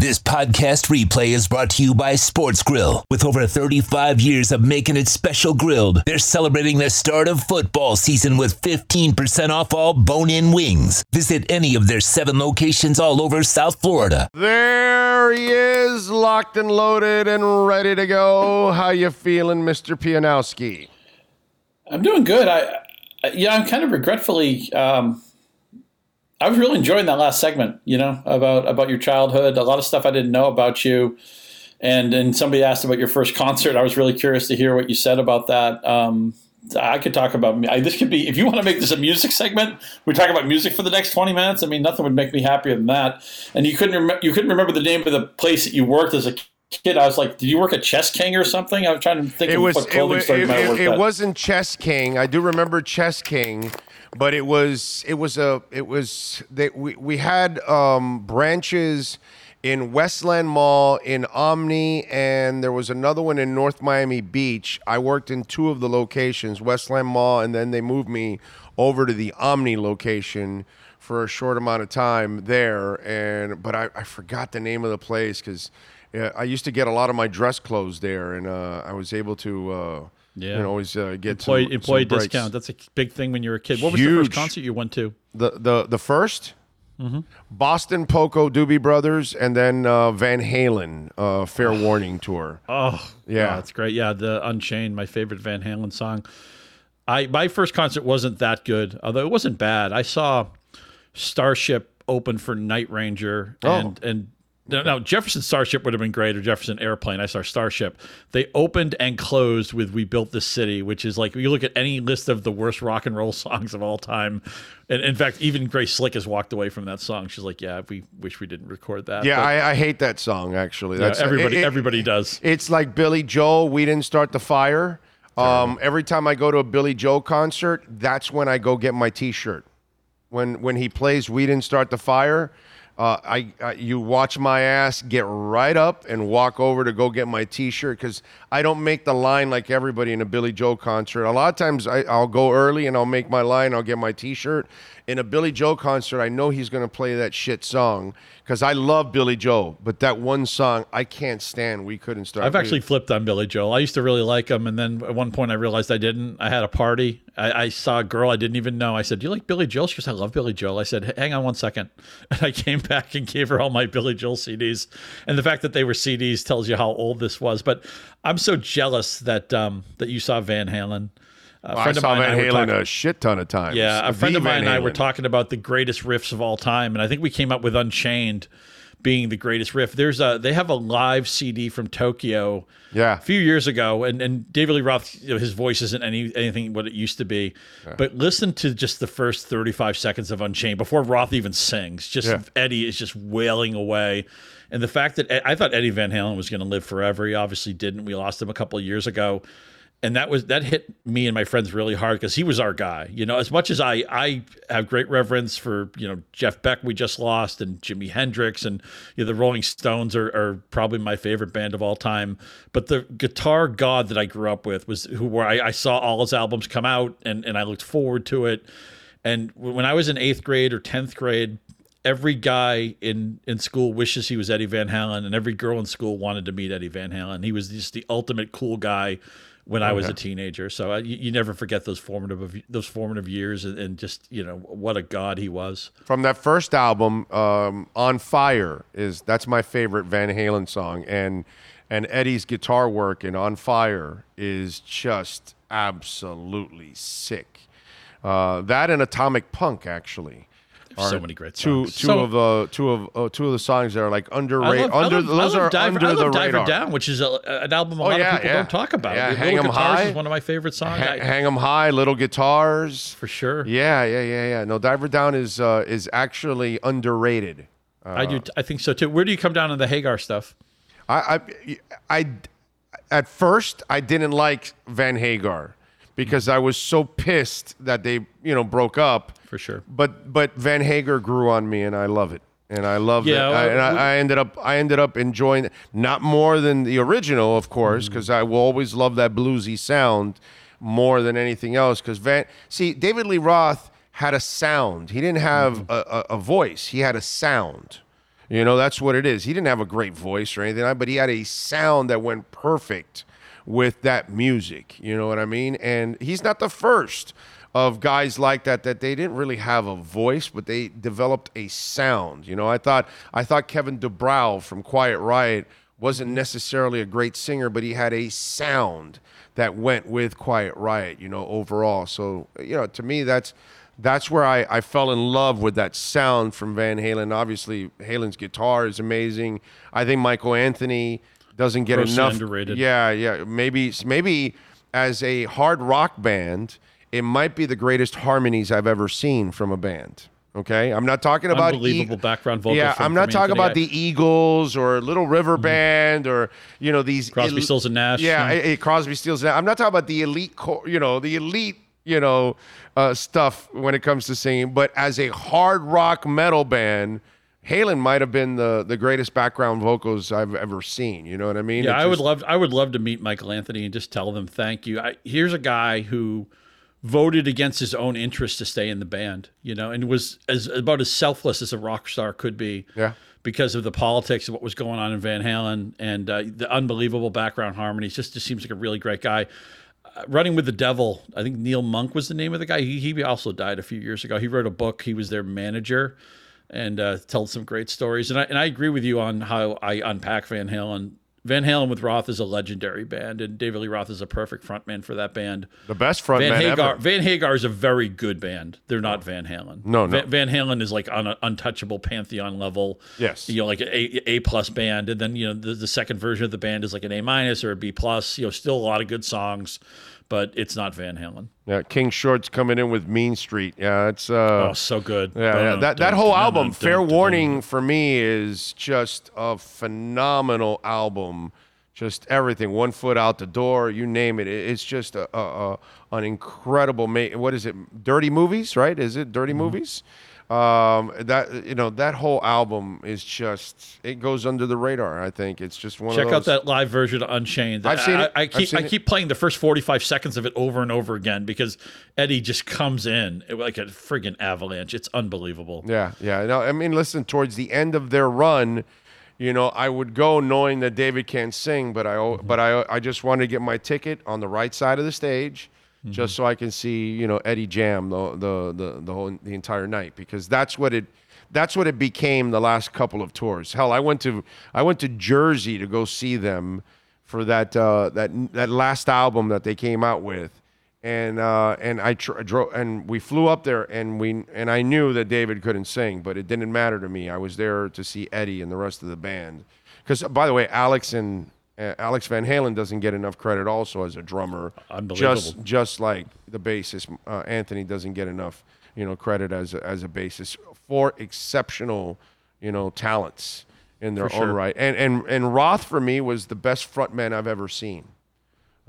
This podcast replay is brought to you by Sports Grill. With over 35 years of making it special grilled, they're celebrating the start of football season with 15% off all bone in wings. Visit any of their seven locations all over South Florida. There he is, locked and loaded and ready to go. How you feeling, Mr. Pianowski? I'm doing good. I, I yeah, I'm kind of regretfully. Um, I was really enjoying that last segment. You know about about your childhood. A lot of stuff I didn't know about you. And then somebody asked about your first concert. I was really curious to hear what you said about that. Um, I could talk about I, this. Could be if you want to make this a music segment. We talk about music for the next twenty minutes. I mean, nothing would make me happier than that. And you couldn't rem- you couldn't remember the name of the place that you worked as a kid. I was like, did you work at Chess King or something? I was trying to think It of was. what It, clothing was, store you it, might it, worked it wasn't Chess King. I do remember Chess King, but it was. It was a. It was. They, we we had um, branches in Westland Mall, in Omni, and there was another one in North Miami Beach. I worked in two of the locations, Westland Mall, and then they moved me over to the Omni location for a short amount of time there. And but I, I forgot the name of the place because yeah, I used to get a lot of my dress clothes there, and uh, I was able to. Uh, Yeah. you always uh, get employee, some, employee some breaks. discount. That's a big thing when you're a kid. What was the first concert you went to? The the the 1st Mm-hmm. Boston Poco Doobie Brothers, and then uh, Van Halen uh, Fair Warning tour. Oh, Yeah. that's great. Yeah, the Unchained, my favorite Van Halen song. I my first concert wasn't that good, although it wasn't bad. I saw Starship open for Night Ranger, Oh. and and now Jefferson Starship would have been great, or Jefferson Airplane. I saw Starship. They opened and closed with "We Built This City," which is like you look at any list of the worst rock and roll songs of all time. And in fact, even Grace Slick has walked away from that song. She's like, "Yeah, we wish we didn't record that." Yeah, I, I hate that song actually. yeah, everybody it- it- everybody does. It's like Billy Joel. We didn't start the fire. Um, every time I go to a Billy Joel concert, that's when I go get my T-shirt. When when he plays "We Didn't Start the Fire," uh, I, I you watch my ass get right up and walk over to go get my T-shirt because I don't make the line like everybody in a Billy Joel concert. A lot of times I, I'll go early and I'll make my line. I'll get my T-shirt. In a Billy Joel concert, I know he's gonna play that shit song because I love Billy Joel, but that one song I can't stand. We couldn't start. I've actually flipped on Billy Joel. I used to really like him, and then at one point I realized I didn't. I had a party. I, I saw a girl I didn't even know. I said, "Do you like Billy Joel?" She goes, "I love Billy Joel." I said, "Hang on one second. and I came back and gave her all my Billy Joel CDs. And the fact that they were CDs tells you how old this was. But I'm so jealous that um, that you saw Van Halen. A I saw and Van Halen talking- a shit ton of times. yeah, a The friend of mine Van and I were talking about the greatest riffs of all time, and I think we came up with Unchained being the greatest riff. There's a they have a live CD from Tokyo, Yeah. a few years ago, and and David Lee Roth, you know, his voice isn't any anything what it used to be, but listen to just the first 35 seconds of Unchained before Roth even sings. Just Yeah. Eddie is just wailing away. And the fact that I thought Eddie Van Halen was going to live forever, he obviously didn't. We lost him a couple of years ago and that was that hit me and my friends really hard because he was our guy. You know, as much as I I have great reverence for you know Jeff Beck we just lost and Jimi Hendrix and you know the Rolling Stones are, are probably my favorite band of all time. But the guitar god that I grew up with was who where I, I saw all his albums come out and and I looked forward to it. And when I was in eighth grade or tenth grade, every guy in in school wishes he was Eddie Van Halen, and every girl in school wanted to meet Eddie Van Halen. He was just the ultimate cool guy when I was a teenager. So I, you, you never forget those formative those formative years, and, and just you know what a god he was. from that first album, um, "On Fire" is that's my favorite Van Halen song, and and Eddie's guitar work in "On Fire" is just absolutely sick. Uh, that and "Atomic Punk" actually. So many great Two, songs. two So- of uh, two of uh, two of the songs that are like underrated. Under I love, those I love are Diver, under I love the Diver radar. Down, which is a, an album a Oh, lot yeah, of people yeah. don't talk about. Yeah, Little Hang 'em High. is one of my favorite songs. Ha- I- hang 'em high, little guitars. for sure. Yeah, yeah, yeah, yeah. No, Diver Down is uh, is actually underrated. I do. I think so too. Where do you come down on the Hagar stuff? I, I, I, at first, I didn't like Van Hagar because I was so pissed that they, you know, broke up. For sure. But but Van Hagar grew on me, and I love it, and I love Yeah, it. I, and I, I ended up I ended up enjoying it, not more than the original, of course, Mm-hmm. because I will always love that bluesy sound more than anything else. Because Van, see, David Lee Roth had a sound. He didn't have Mm-hmm. a, a, a voice. He had a sound You know, that's what it is. He didn't have a great voice or anything, but he had a sound that went perfect with that music. You know what I mean? And he's not the first of guys like that that they didn't really have a voice, but they developed a sound. You know, I thought I thought Kevin DuBrow from Quiet Riot wasn't necessarily a great singer, but he had a sound that went with Quiet Riot. You know, overall. So you know, to me, that's that's where I, I fell in love with that sound from Van Halen. Obviously, Halen's guitar is amazing. I think Michael Anthony doesn't get Grossly enough. underrated. Yeah, yeah. Maybe maybe as a hard rock band, it might be the greatest harmonies I've ever seen from a band. Okay, I'm not talking about Unbelievable background vocals. Yeah, from- I'm not talking Anthony. about the Eagles or Little River Band or you know these Crosby, el- Stills, and Nash, Yeah, eh, Crosby, Stills. and Nash. I'm not talking about the elite, co- you know, the elite, you know, uh, stuff when it comes to singing. But as a hard rock metal band, Halen might have been the the greatest background vocals I've ever seen. You know what I mean? Yeah, It I would love I would love to meet Michael Anthony and just tell them thank you. I, here's a guy who voted against his own interest to stay in the band, you know, and was as about as selfless as a rock star could be. Yeah. Because of the politics of what was going on in Van Halen and uh, the unbelievable background harmonies, just just seems like a really great guy. Uh, Running with the Devil, I think Neil Monk was the name of the guy. He, he also died a few years ago. He wrote a book. He was their manager and uh, told some great stories. And I, and I agree with you on how I unpack Van Halen. Van Halen with Roth is a legendary band, and David Lee Roth is a perfect frontman for that band. the best front Van Hagar, ever. Van Hagar is a very good band. They're not Van Halen. No, no. Van, Van Halen is like on an untouchable pantheon level. Yes. you know, like an A A plus band, and then you know the, the second version of the band is like an A minus or a B plus. You know, still a lot of good songs, but it's not Van Halen. Yeah, King Short's coming in with Mean Street. Yeah, it's uh, Oh, so good. Yeah, yeah. That that whole album, Fair Warning, for me is just a phenomenal album. Just everything, one foot out the door, you name it. It- It's just a, a, a an incredible. Ma- what is it? Dirty movies, right? Is it Dirty Mm-hmm. Movies? Um, that you know that whole album is just it goes under the radar. I think it's just one Check out that live version of Unchained. I've seen I, it. I, I keep seen I it. playing the first forty five seconds of it over and over again because Eddie just comes in like a friggin' avalanche. It's unbelievable. Yeah, yeah. No, I mean, listen. Towards the end of their run, you know, I would go knowing that David can't sing, but I, but I, I just wanted to get my ticket on the right side of the stage, Mm-hmm. just so I can see, you know, Eddie jam the, the, the, the whole the entire night because that's what it, that's what it became the last couple of tours. Hell, I went to, I went to Jersey to go see them for that, uh, that, that last album that they came out with and uh, and I tr- drove and we flew up there and we and I knew that David couldn't sing, but it didn't matter to me. I was there to see Eddie and the rest of the band. Because by the way, Alex and Alex Van Halen doesn't get enough credit also as a drummer. Unbelievable. Just just like the bassist, uh, Anthony doesn't get enough you know credit as a, as a bassist for exceptional you know talents in their For own sure. right. And and and Roth for me was the best frontman I've ever seen.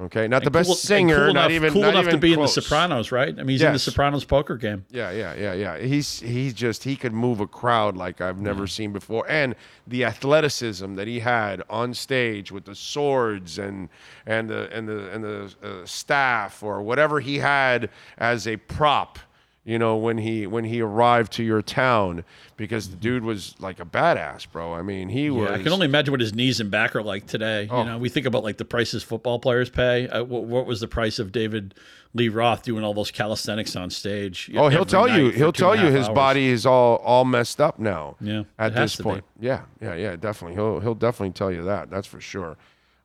Okay, not the best Cool- singer, cool not enough, even cool not enough even to be in The. Sopranos, right? I mean, he's in The Sopranos poker game. Yeah, yeah, yeah, yeah. He's he's just he could move a crowd like I've never seen before, and the athleticism that he had on stage with the swords and and the and the and the uh, staff or whatever he had as a prop. You know when he when he arrived to your town because the dude was like a badass, bro. I mean he was. I can only imagine what his knees and back are like today. Oh. You know, we think about like the prices football players pay. Uh, what, what was the price of David Lee Roth doing all those calisthenics on stage? Oh, he'll tell you. He'll tell you his hours? body is all all messed up now. Yeah, At this to be. point. Yeah, yeah, yeah. Definitely. He'll he'll definitely tell you that. That's for sure.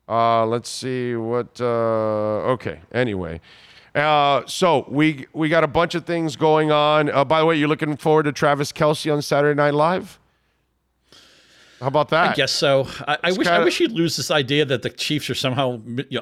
Uh, let's see what. Uh, okay. Anyway. Uh, so we we got a bunch of things going on. Uh, by the way, you're looking forward to Travis Kelce on Saturday Night Live. How about that? I guess so. I, I wish I kinda- wish he'd lose this idea that the Chiefs are somehow you know,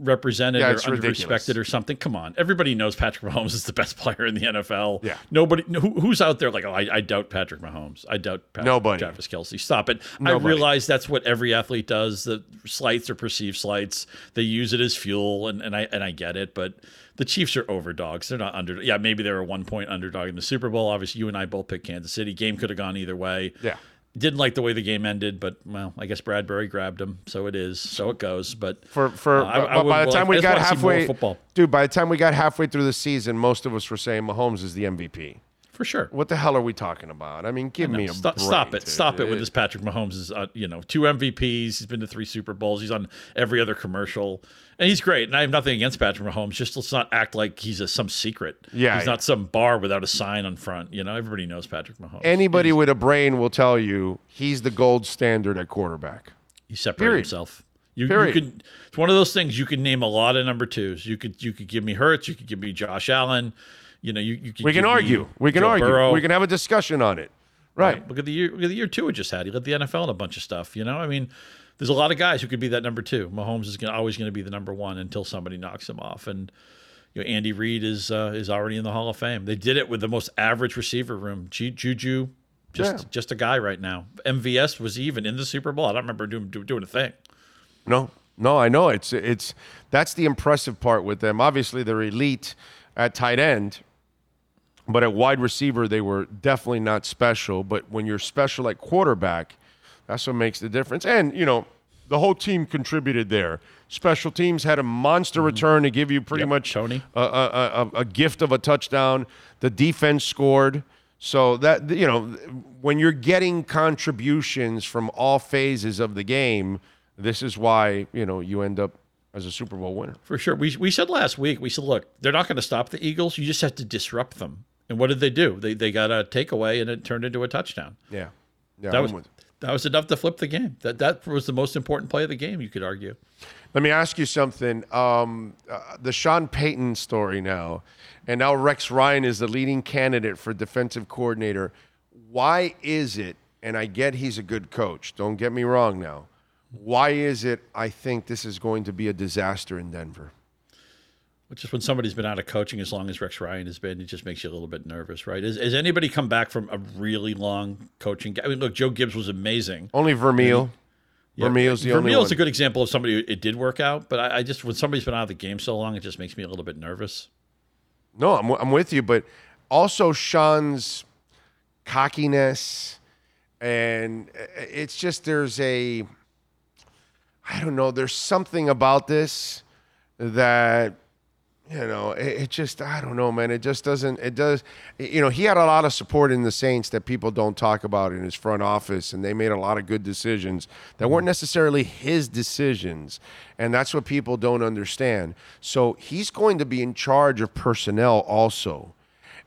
underrepresented Yeah, or it's underrespected or something. Come on, everybody knows Patrick Mahomes is the best player in the NFL. Yeah. nobody who, who's out there like, oh, I, I doubt Patrick Mahomes. I doubt Patrick, Nobody. Travis Kelce. Stop it. Nobody. I realize that's what every athlete does. The slights or perceived slights, they use it as fuel, and, and I and I get it, but. The Chiefs are overdogs. They're not under. Yeah, maybe they were a one point underdog in the Super Bowl. Obviously, you and I both picked Kansas City. Game could have gone either way. Yeah. Didn't like the way the game ended, but well, I guess Bradberry grabbed him, so it is, so it goes. But For for Uh, I- I would by the time I we got halfway, football. dude. By the time we got halfway through the season, most of us were saying Mahomes is the MVP. for sure. What the hell are we talking about? I mean, give me a Stop, break, stop it. dude. Stop it with this Patrick Mahomes is uh, you know, two MVPs, he's been to three Super Bowls, he's on every other commercial. And he's great. And I have nothing against Patrick Mahomes. Just let's not act like he's a, some secret. Yeah, He's yeah. not some bar without a sign on front. You know, everybody knows Patrick Mahomes. Anybody with a brain will tell you he's the gold standard at quarterback. He separated Period. himself. You, you could. It's one of those things. You can name a lot of number twos. You could. You could give me Hurts. You could give me Josh Allen. You know. You. you could We can argue. We can Joe argue. Burrow. We can have a discussion on it. Right. Look at the year. Look at the year two it just had. He led the NFL in a bunch of stuff. You know. I mean, there's a lot of guys who could be that number two. Mahomes is gonna, always going to be the number one until somebody knocks him off. And you know, Andy Reid is uh, is already in the Hall of Fame. They did it with the most average receiver room. Ju- Juju. Just, Yeah. just a guy right now. MVS was even in the Super Bowl. I don't remember doing doing a thing. No, no, I know it's it's that's the impressive part with them. Obviously, they're elite at tight end, but at wide receiver they were definitely not special. But when you're special at quarterback, that's what makes the difference. And you know, the whole team contributed there. Special teams had a monster mm-hmm. return to give you pretty Yep, much Tony. a, a, a, a gift of a touchdown. The defense scored. So that you know, when you're getting contributions from all phases of the game, this is why you know you end up as a Super Bowl winner. For sure. We, we said last week, we said, look, they're not going to stop the Eagles. You just have to disrupt them. And what did they do? They, they got a takeaway and it turned into a touchdown. Yeah, yeah. That I'm was that was enough to flip the game. That that was the most important play of the game. You could argue. Let me ask you something. Um, uh, the Sean Payton story now, and now Rex Ryan is the leading candidate for defensive coordinator. Why is it? And I get he's a good coach. Don't get me wrong now. Why is it I think this is going to be a disaster in Denver? Which is when somebody's been out of coaching as long as Rex Ryan has been, it just makes you a little bit nervous, right? Has, has anybody come back from a really long coaching? I mean, look, Joe Gibbs was amazing. Only Vermeil. Vermeil's the only Vermeil's one. a good example of somebody who it did work out, but I, I just when somebody's been out of the game so long, it just makes me a little bit nervous. No, I'm, I'm with you, but also Sean's cockiness, and uh, it's just there's a, I don't know, there's something about this that, you know, it, it just, I don't know, man, it just doesn't, it does, you know, he had a lot of support in the Saints that people don't talk about in his front office, and they made a lot of good decisions that weren't mm-hmm. necessarily his decisions, and that's what people don't understand. So he's going to be in charge of personnel also.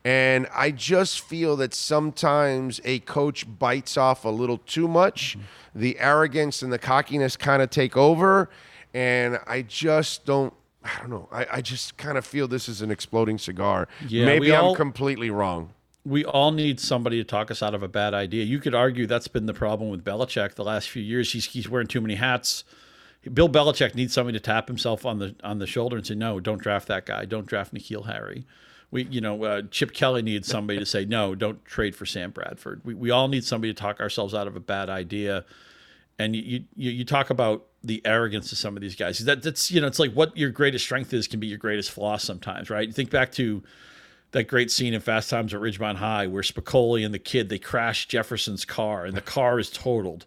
And I just feel that sometimes a coach bites off a little too much. Mm-hmm. The arrogance and the cockiness kind of take over. And I just don't, I don't know. I, I just kind of feel this is an exploding cigar. Yeah, Maybe I'm all- completely wrong. we all need somebody to talk us out of a bad idea. You could argue that's been the problem with Belichick the last few years. He's he's wearing too many hats. Bill Belichick needs somebody to tap himself on the on the shoulder and say, "No, don't draft that guy. Don't draft N'Keal Harry." We, you know, uh, Chip Kelly needs somebody to say, "No, don't trade for Sam Bradford." We, we all need somebody to talk ourselves out of a bad idea. And you you, you talk about the arrogance of some of these guys. That that's you know, it's like what your greatest strength is can be your greatest flaw sometimes, right? You think back to that great scene in Fast Times at Ridgemont High where Spicoli and the kid they crash Jefferson's car and the car is totaled.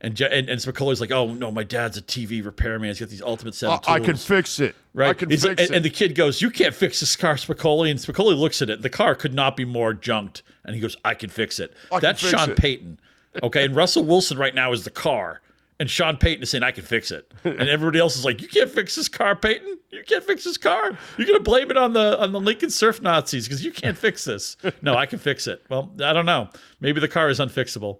And, Je- and and Spicoli's like, oh no, my dad's a TV repairman. He's got these ultimate set of I, I can fix it. Right. I can He's fix and, it. and the kid goes, You can't fix this car, Spicoli. And Spicoli looks at it. The car could not be more junked. And he goes, I can fix it. I That's fix Sean it. Payton. Okay. And Russell Wilson right now is the car. And Sean Payton is saying, I can fix it. And everybody else is like, You can't fix this car, Payton. You can't fix this car. You're gonna blame it on the on the Lincoln surf Nazis because you can't fix this. No, I can fix it. Well, I don't know. Maybe the car is unfixable.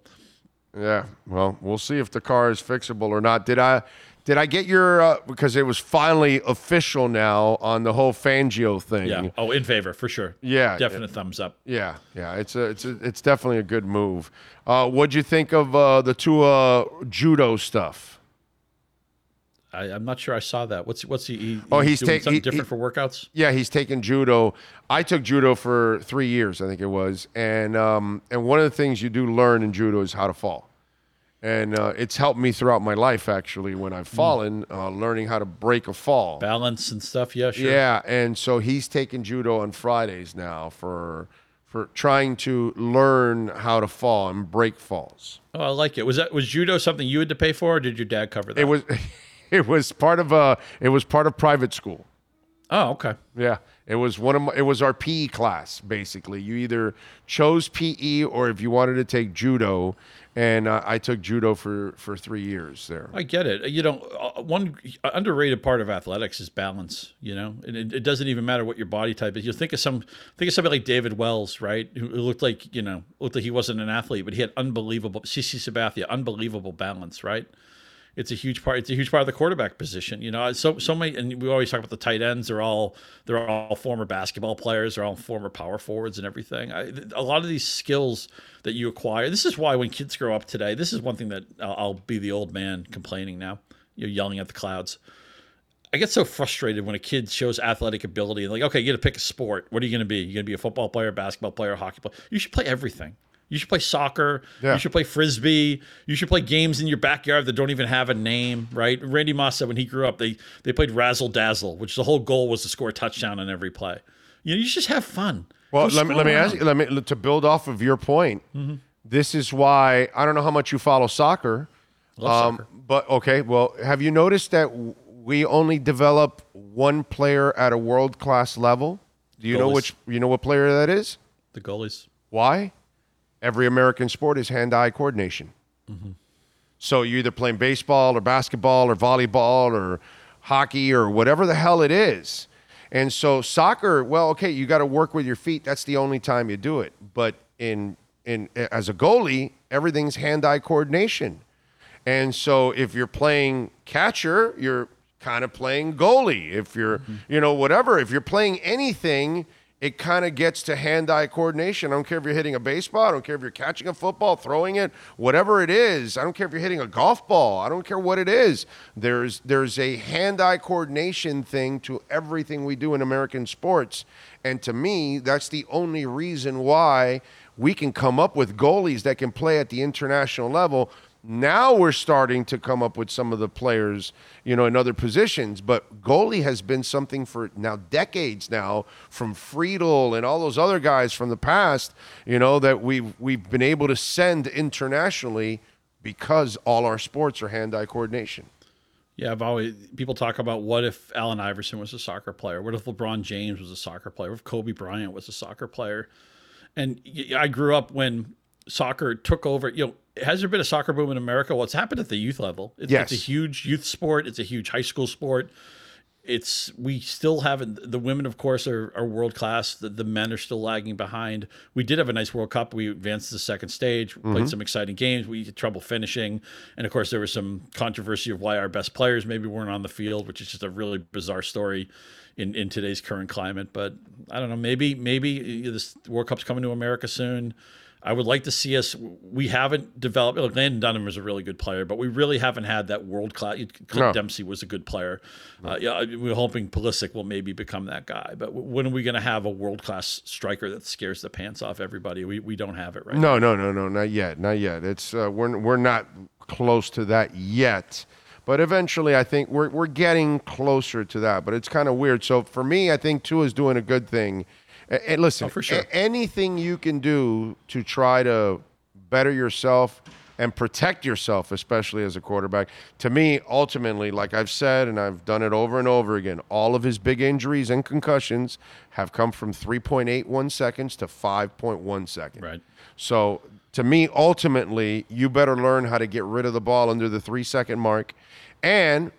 Yeah, well, we'll see if the car is fixable or not. Did I did I get your uh, because it was finally official now on the whole Fangio thing? Yeah. Oh, in favor for sure. Yeah, Definite thumbs up. Yeah, yeah, it's a, it's a, it's definitely a good move. Uh, what'd you think of uh, the two uh, judo stuff? I, I'm not sure I saw that. What's what's he? he Oh, he's doing take- something he- different he- for workouts. Yeah, he's taking judo. I took judo for three years, I think it was, and um, and one of the things you do learn in judo is how to fall, and uh, it's helped me throughout my life actually when I've fallen, uh, learning how to break a fall. balance and stuff. Yeah, sure. Yeah, and so he's taking judo on Fridays now for for trying to learn how to fall and break falls. Oh, I like it. Was that was judo something you had to pay for, or did your dad cover that? It was it was part of a it was part of private school. Oh, okay. Yeah, it was one of my, it was our PE class basically. You either chose PE or if you wanted to take judo, and uh, I took judo for for three years there. I get it. You know, uh, one underrated part of athletics is balance. You know, and it, it, doesn't even matter what your body type is. You think of some, think of somebody like David Wells, right? Who, looked like you know looked like he wasn't an athlete, but he had unbelievable CC Sabathia, unbelievable balance, right? It's a huge part. It's a huge part of the quarterback position. You know, so so many, and we always talk about the tight ends. They're all they're all former basketball players. They're all former power forwards and everything. I, a lot of these skills that you acquire. This is why when kids grow up today, this is one thing that I'll, I'll be the old man complaining now. You're yelling at the clouds. I get so frustrated when a kid shows athletic ability. and Like, okay, you got to pick a sport. What are you going to be? You're going to be a football player, basketball player, hockey player? You should play everything. You should play soccer. Yeah. You should play frisbee. You should play games in your backyard that don't even have a name, right? Randy Moss said when he grew up, they they played razzle dazzle, which the whole goal was to score a touchdown on every play. You know, you just have fun. Well, let me let me ask you, let me to build off of your point. Mm-hmm. This is why I don't know how much you follow soccer. Love um, soccer. But okay, well, have you noticed that we only develop one player at a world class level? Do you goalies. know which you know what player that is? The goalies. Why? Every American sport is hand-eye coordination. Mm-hmm. So you're either playing baseball or basketball or volleyball or hockey or whatever the hell it is. And so soccer, well, okay, you got to work with your feet. That's the only time you do it. But in in as a goalie, everything's hand-eye coordination. And so if you're playing catcher, you're kind of playing goalie. If you're, mm-hmm. you know, whatever, if you're playing anything, it kind of gets to hand-eye coordination. I don't care if you're hitting a baseball. I don't care if you're catching a football, throwing it, whatever it is. I don't care if you're hitting a golf ball. I don't care what it is. There's there's a hand-eye coordination thing to everything we do in American sports, and to me, that's the only reason why we can come up with goalies that can play at the international level now we're starting to come up with some of the players, you know, in other positions. But goalie has been something for now decades now, from Friedel and all those other guys from the past, you know, that we've we've been able to send internationally because all our sports are hand-eye coordination. Yeah, I've always people talk about what if Allen Iverson was a soccer player? What if LeBron James was a soccer player? What if Kobe Bryant was a soccer player? And I grew up when soccer took over. You know, has there been a soccer boom in America? Well, it's happened at the youth level. It's, yes. it's a huge youth sport. It's a huge high school sport. It's we still haven't. The women, of course, are, are world class. The, the men are still lagging behind. We did have a nice World Cup. We advanced to the second stage. Mm-hmm. Played some exciting games. We had trouble finishing, and of course, there was some controversy of why our best players maybe weren't on the field, which is just a really bizarre story in, in today's current climate. But I don't know. Maybe maybe this World Cup's coming to America soon. I would like to see us. We haven't developed. Look, Landon Donovan is a really good player, but we really haven't had that world class. Clint no. Dempsey was a good player. No. Uh, yeah, we're hoping Pulisic will maybe become that guy. But when are we going to have a world class striker that scares the pants off everybody? We, we don't have it right. No, now. no, no, no, not yet, not yet. It's uh, we're we're not close to that yet. But eventually, I think we're we're getting closer to that. But it's kind of weird. So for me, I think Tua is doing a good thing and listen, oh, for sure. anything you can do to try to better yourself and protect yourself, especially as a quarterback. To me, ultimately, like I've said, and I've done it over and over again, all of his big injuries and concussions have come from 3.81 seconds to 5.1 seconds. Right. So to me, ultimately, you better learn how to get rid of the ball under the three second mark and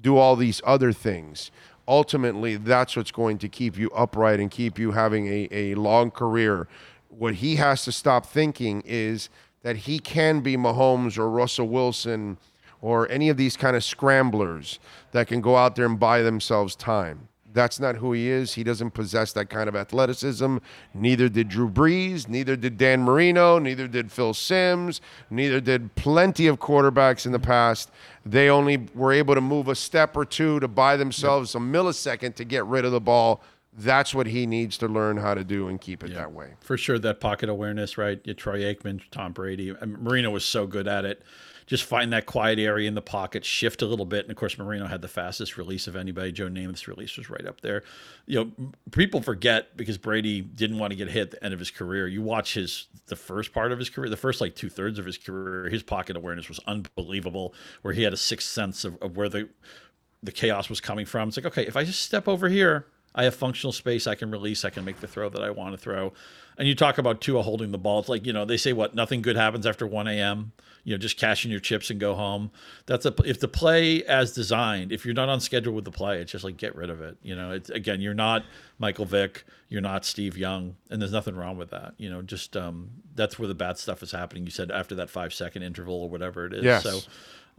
do all these other things ultimately that's what's going to keep you upright and keep you having a, a long career. What he has to stop thinking is that he can be Mahomes or Russell Wilson or any of these kind of scramblers that can go out there and buy themselves time. That's not who he is. He doesn't possess that kind of athleticism. Neither did Drew Brees, neither did Dan Marino, neither did Phil Simms, neither did plenty of quarterbacks in the past. They only were able to move a step or two to buy themselves a millisecond to get rid of the ball. That's what he needs to learn how to do and keep it that way. For sure, that pocket awareness, right? Troy Aikman, Tom Brady. Marino was so good at it just find that quiet area in the pocket, shift a little bit. And of course, Marino had the fastest release of anybody. Joe Namath's release was right up there. You know, people forget because Brady didn't want to get hit at the end of his career. You watch his the first part of his career, the first like two thirds of his career, his pocket awareness was unbelievable, where he had a sixth sense of, of where the the chaos was coming from. It's like, okay, if I just step over here, I have functional space. I can release. I can make the throw that I want to throw. And you talk about Tua holding the ball. It's like you know they say what nothing good happens after 1 a.m. You know just cashing your chips and go home. That's a if the play as designed. If you're not on schedule with the play, it's just like get rid of it. You know, it's again you're not Michael Vick, you're not Steve Young, and there's nothing wrong with that. You know, just um, that's where the bad stuff is happening. You said after that five second interval or whatever it is. Yes. So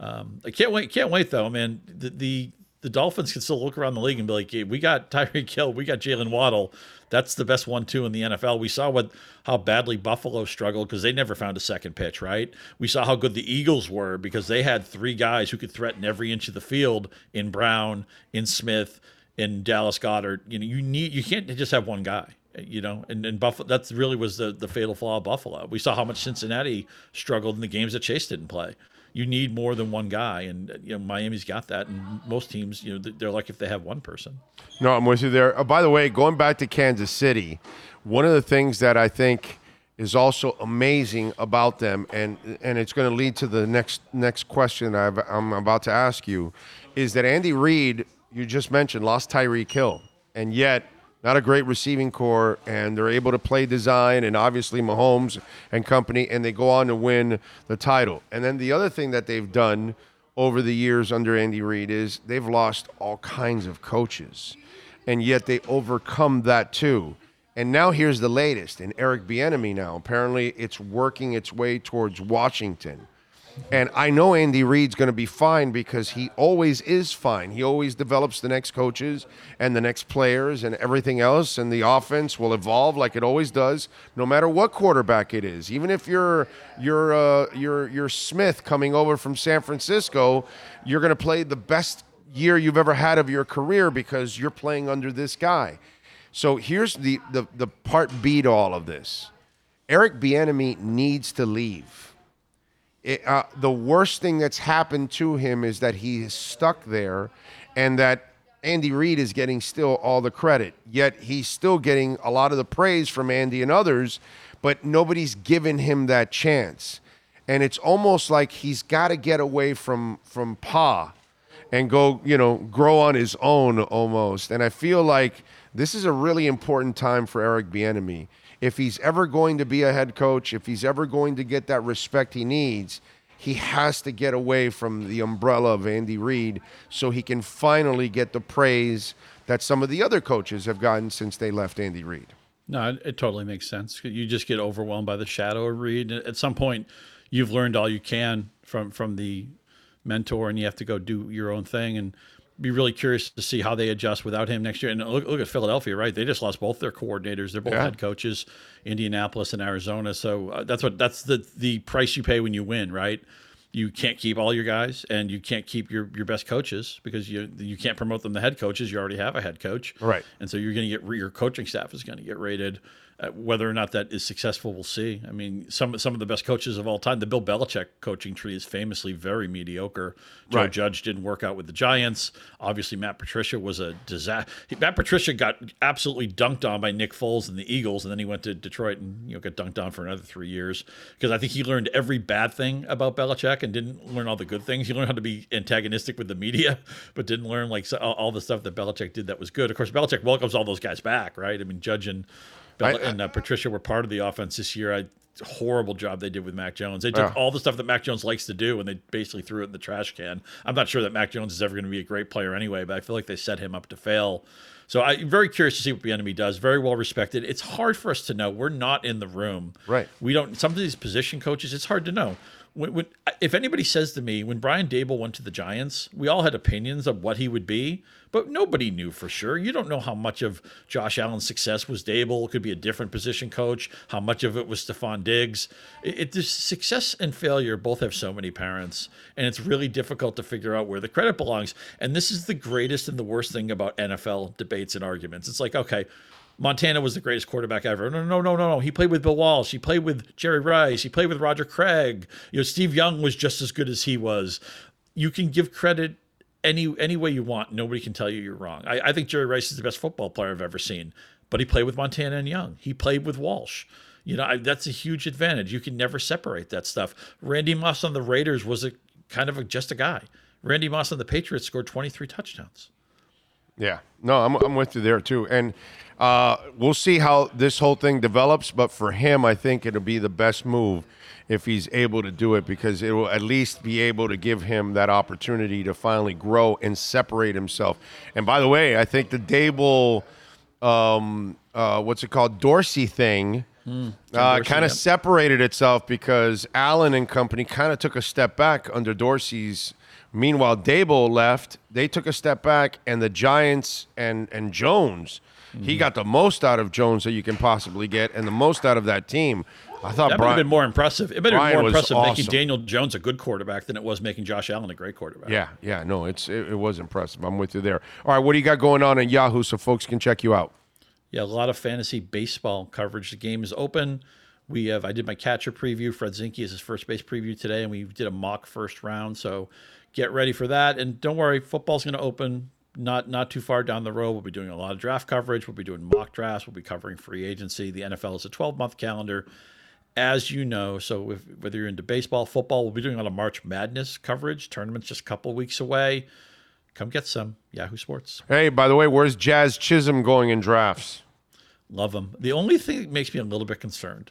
um, I can't wait. Can't wait though, man. The, the the Dolphins can still look around the league and be like, hey, we got Tyreek Hill, we got Jaylen Waddle. That's the best one two in the NFL. We saw what how badly Buffalo struggled because they never found a second pitch, right? We saw how good the Eagles were because they had three guys who could threaten every inch of the field in Brown, in Smith, in Dallas Goedert. You know, you need you can't just have one guy you know, and, and Buffalo, that's really was the, the fatal flaw of Buffalo. We saw how much Cincinnati struggled in the games that Chase didn't play you need more than one guy, and you know Miami's got that, and most teams, you know, they're like if they have one person. No, I'm with you there. Uh, by the way, going back to Kansas City, one of the things that I think is also amazing about them, and and it's going to lead to the next next question i am about to ask you, is that Andy Reid, you just mentioned, lost Tyreek Hill, and yet not a great receiving corps, and they're able to play design and obviously Mahomes and company, and they go on to win the title. And then the other thing that they've done over the years under Andy Reid is they've lost all kinds of coaches, and yet they overcome that too. And now here's the latest in Eric Bieniemy. Now apparently it's working its way towards Washington. And I know Andy Reid's going to be fine because he always is fine. He always develops the next coaches and the next players and everything else, and the offense will evolve like it always does, no matter what quarterback it is. Even if you're you're uh, you're you're Smith coming over from San Francisco, you're going to play the best year you've ever had of your career because you're playing under this guy. So here's the the, the part B to all of this. Eric Bieniemy needs to leave it, uh, the worst thing that's happened to him is that he is stuck there and that Andy Reid is getting still all the credit. Yet he's still getting a lot of the praise from Andy and others, but nobody's given him that chance. And it's almost like he's got to get away from from Pa and go, you know, grow on his own almost. And I feel like this is a really important time for Eric Bieniemy if he's ever going to be a head coach, if he's ever going to get that respect he needs, he has to get away from the umbrella of Andy Reid so he can finally get the praise that some of the other coaches have gotten since they left Andy Reid. No, it, totally makes sense. You just get overwhelmed by the shadow of Reid. At some point, you've learned all you can from from the mentor, and you have to go do your own thing. And be really curious to see how they adjust without him next year. And look, look at Philadelphia, right? They just lost both their coordinators. They're both yeah. head coaches, Indianapolis and Arizona. So uh, that's what that's the the price you pay when you win, right? You can't keep all your guys, and you can't keep your, your best coaches because you you can't promote them to head coaches. You already have a head coach, right? And so you're going to get your coaching staff is going to get rated uh, whether or not that is successful, we'll see. I mean, some some of the best coaches of all time. The Bill Belichick coaching tree is famously very mediocre. Joe right. Judge didn't work out with the Giants. Obviously, Matt Patricia was a disaster. Matt Patricia got absolutely dunked on by Nick Foles and the Eagles, and then he went to Detroit and you know got dunked on for another three years because I think he learned every bad thing about Belichick and didn't learn all the good things. He learned how to be antagonistic with the media, but didn't learn like all, all the stuff that Belichick did that was good. Of course, Belichick welcomes all those guys back, right? I mean, Judge and Bella, I, and uh, Patricia were part of the offense this year. I horrible job they did with Mac Jones. They took all the stuff that Mac Jones likes to do and they basically threw it in the trash can. I'm not sure that Mac Jones is ever going to be a great player anyway, but I feel like they set him up to fail. So I'm very curious to see what the enemy does. Very well respected. It's hard for us to know. We're not in the room. Right. We don't. Some of these position coaches, it's hard to know when, when, if anybody says to me when Brian Daboll went to the Giants, we all had opinions of what he would be, but nobody knew for sure. You don't know how much of Josh Allen's success was Dable. It could be a different position coach. How much of it was Stefon Diggs. It, it success and failure both have so many parents, and it's really difficult to figure out where the credit belongs. And this is the greatest and the worst thing about NFL debates and arguments. It's like okay Montana was the greatest quarterback ever. No, no, no, no, no. He played with Bill Walsh. He played with Jerry Rice. He played with Roger Craig. You know, Steve Young was just as good as he was. You can give credit any any way you want. Nobody can tell you you're wrong. I, I think Jerry Rice is the best football player I've ever seen. But he played with Montana and Young. He played with Walsh. You know, I, that's a huge advantage. You can never separate that stuff. Randy Moss on the Raiders was a kind of a, just a guy Randy Moss on the Patriots scored 23 touchdowns. Yeah, no, I'm I'm with you there too, and uh, we'll see how this whole thing develops. But for him, I think it'll be the best move if he's able to do it because it will at least be able to give him that opportunity to finally grow and separate himself. And by the way, I think the Daboll, um, uh, what's it called, Dorsey thing. Mm, uh, kind of separated itself because Allen and company kind of took a step back under Dorsey's Meanwhile, Daboll left. They took a step back, and the Giants and and Jones, mm-hmm. he got the most out of Jones that you can possibly get, and the most out of that team. I thought that Brian, would have been more impressive. It would have been more impressive awesome. making Daniel Jones a good quarterback than it was making Josh Allen a great quarterback. Yeah, yeah, no, it's it, it was impressive. I'm with you there. All right, what do you got going on in Yahoo so folks can check you out? Yeah, a lot of fantasy baseball coverage. The game is open. We have I did my catcher preview. Fred Zinkie is his first base preview today, and we did a mock first round. So get ready for that. And don't worry, football's going to open not not too far down the road. We'll be doing a lot of draft coverage. We'll be doing mock drafts. We'll be covering free agency. The NFL is a 12 month calendar, as you know. So if, whether you're into baseball, football, we'll be doing a lot of March Madness coverage. Tournament's just a couple weeks away. Come get some Yahoo Sports. Hey, by the way, where's Jazz Chisholm going in drafts? Love him. The only thing that makes me a little bit concerned,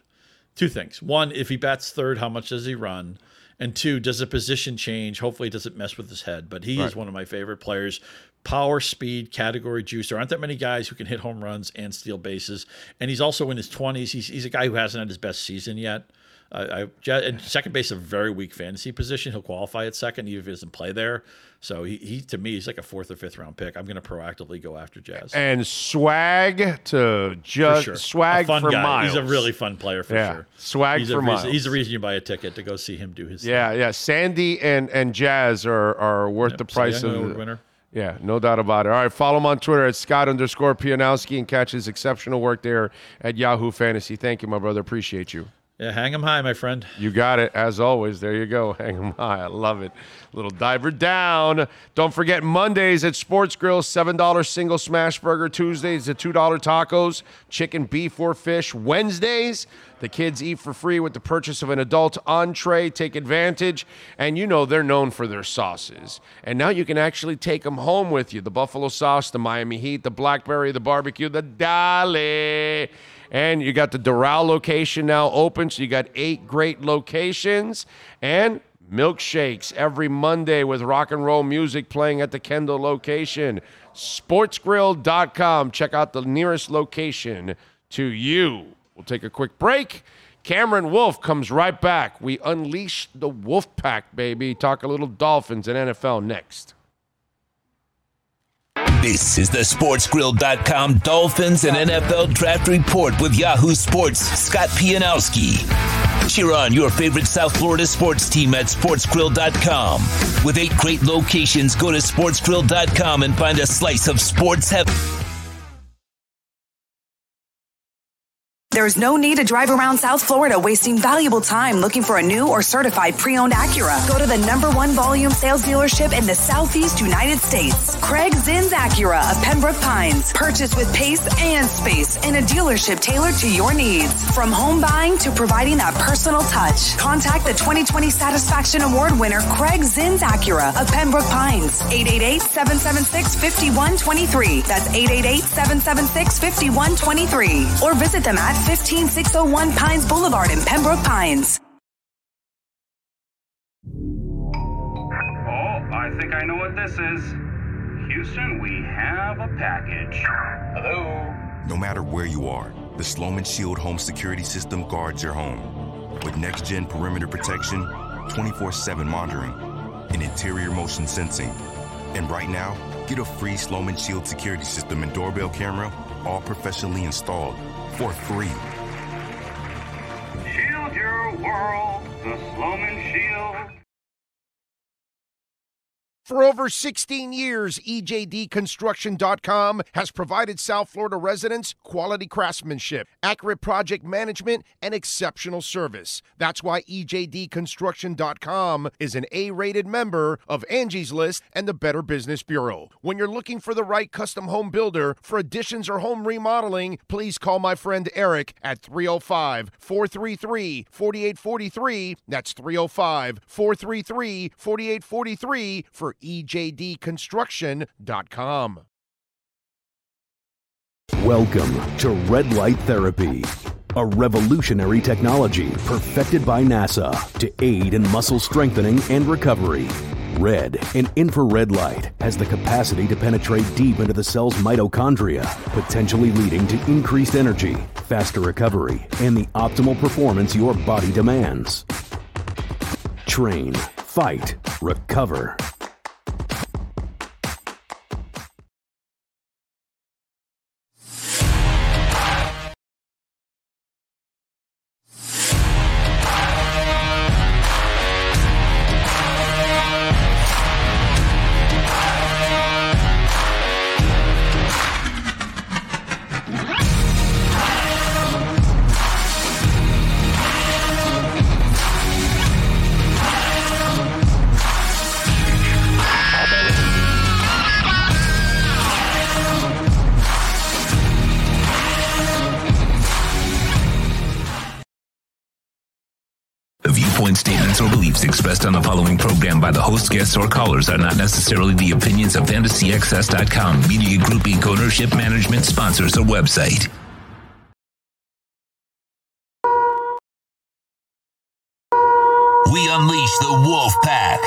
two things. One, if he bats third, how much does he run? And two, does the position change? Hopefully, it doesn't mess with his head. But he right. is one of my favorite players. Power, speed, category juice. There aren't that many guys who can hit home runs and steal bases. And he's also in his 20s. He's, he's a guy who hasn't had his best season yet. Uh, I, and second base is a very weak fantasy position. He'll qualify at second, even if he doesn't play there. So he, he to me, he's like a fourth or fifth round pick. I'm going to proactively go after Jazz. And swag to just sure. swag for guy. miles. He's a really fun player for yeah. sure. Swag he's for reason, miles. He's the reason you buy a ticket to go see him do his. Yeah, thing. yeah. Sandy and and Jazz are are worth yep. the price so of the winner. Yeah, no doubt about it. All right, follow him on Twitter at Scott underscore Pianowski and catch his exceptional work there at Yahoo Fantasy. Thank you, my brother. Appreciate you. Yeah, hang him high, my friend. You got it. As always, there you go. Hang him high. I love it. Little diver down. Don't forget Mondays at Sports Grill, $7 single smash burger. Tuesdays, the $2 tacos, chicken, beef, or fish. Wednesdays, the kids eat for free with the purchase of an adult entree. Take advantage. And you know they're known for their sauces. And now you can actually take them home with you the buffalo sauce, the Miami Heat, the blackberry, the barbecue, the Dale. And you got the Doral location now open. So you got eight great locations and milkshakes every Monday with rock and roll music playing at the Kendall location. Sportsgrill.com. Check out the nearest location to you. We'll take a quick break. Cameron Wolf comes right back. We unleash the Wolf Pack, baby. Talk a little Dolphins and NFL next. This is the SportsGrill.com Dolphins and NFL Draft Report with Yahoo Sports' Scott Pianowski. Cheer on your favorite South Florida sports team at SportsGrill.com. With eight great locations, go to SportsGrill.com and find a slice of sports heaven. There's no need to drive around South Florida wasting valuable time looking for a new or certified pre-owned Acura. Go to the number one volume sales dealership in the Southeast United States. Craig Zins Acura of Pembroke Pines. Purchase with pace and space in a dealership tailored to your needs. From home buying to providing that personal touch. Contact the 2020 Satisfaction Award winner Craig Zins Acura of Pembroke Pines. 888-776-5123. That's 888-776-5123. Or visit them at 15601 Pines Boulevard in Pembroke Pines. Oh, I think I know what this is. Houston, we have a package. Hello? No matter where you are, the Sloman Shield home security system guards your home. With next gen perimeter protection, 24 7 monitoring, and interior motion sensing. And right now, get a free Sloman Shield security system and doorbell camera, all professionally installed for free. Shield your world, the Sloman Shield. For over 16 years, EJDConstruction.com has provided South Florida residents quality craftsmanship, accurate project management, and exceptional service. That's why EJDConstruction.com is an A rated member of Angie's List and the Better Business Bureau. When you're looking for the right custom home builder for additions or home remodeling, please call my friend Eric at 305 433 4843. That's 305 433 4843 for ejdconstruction.com. Welcome to Red Light Therapy, a revolutionary technology perfected by NASA to aid in muscle strengthening and recovery. Red and infrared light has the capacity to penetrate deep into the cell's mitochondria, potentially leading to increased energy, faster recovery, and the optimal performance your body demands. Train, fight, recover. Expressed on the following program by the host, guests, or callers are not necessarily the opinions of FantasyXS.com, Media Group Inc. ownership, management, sponsors, or website. We unleash the Wolf Pack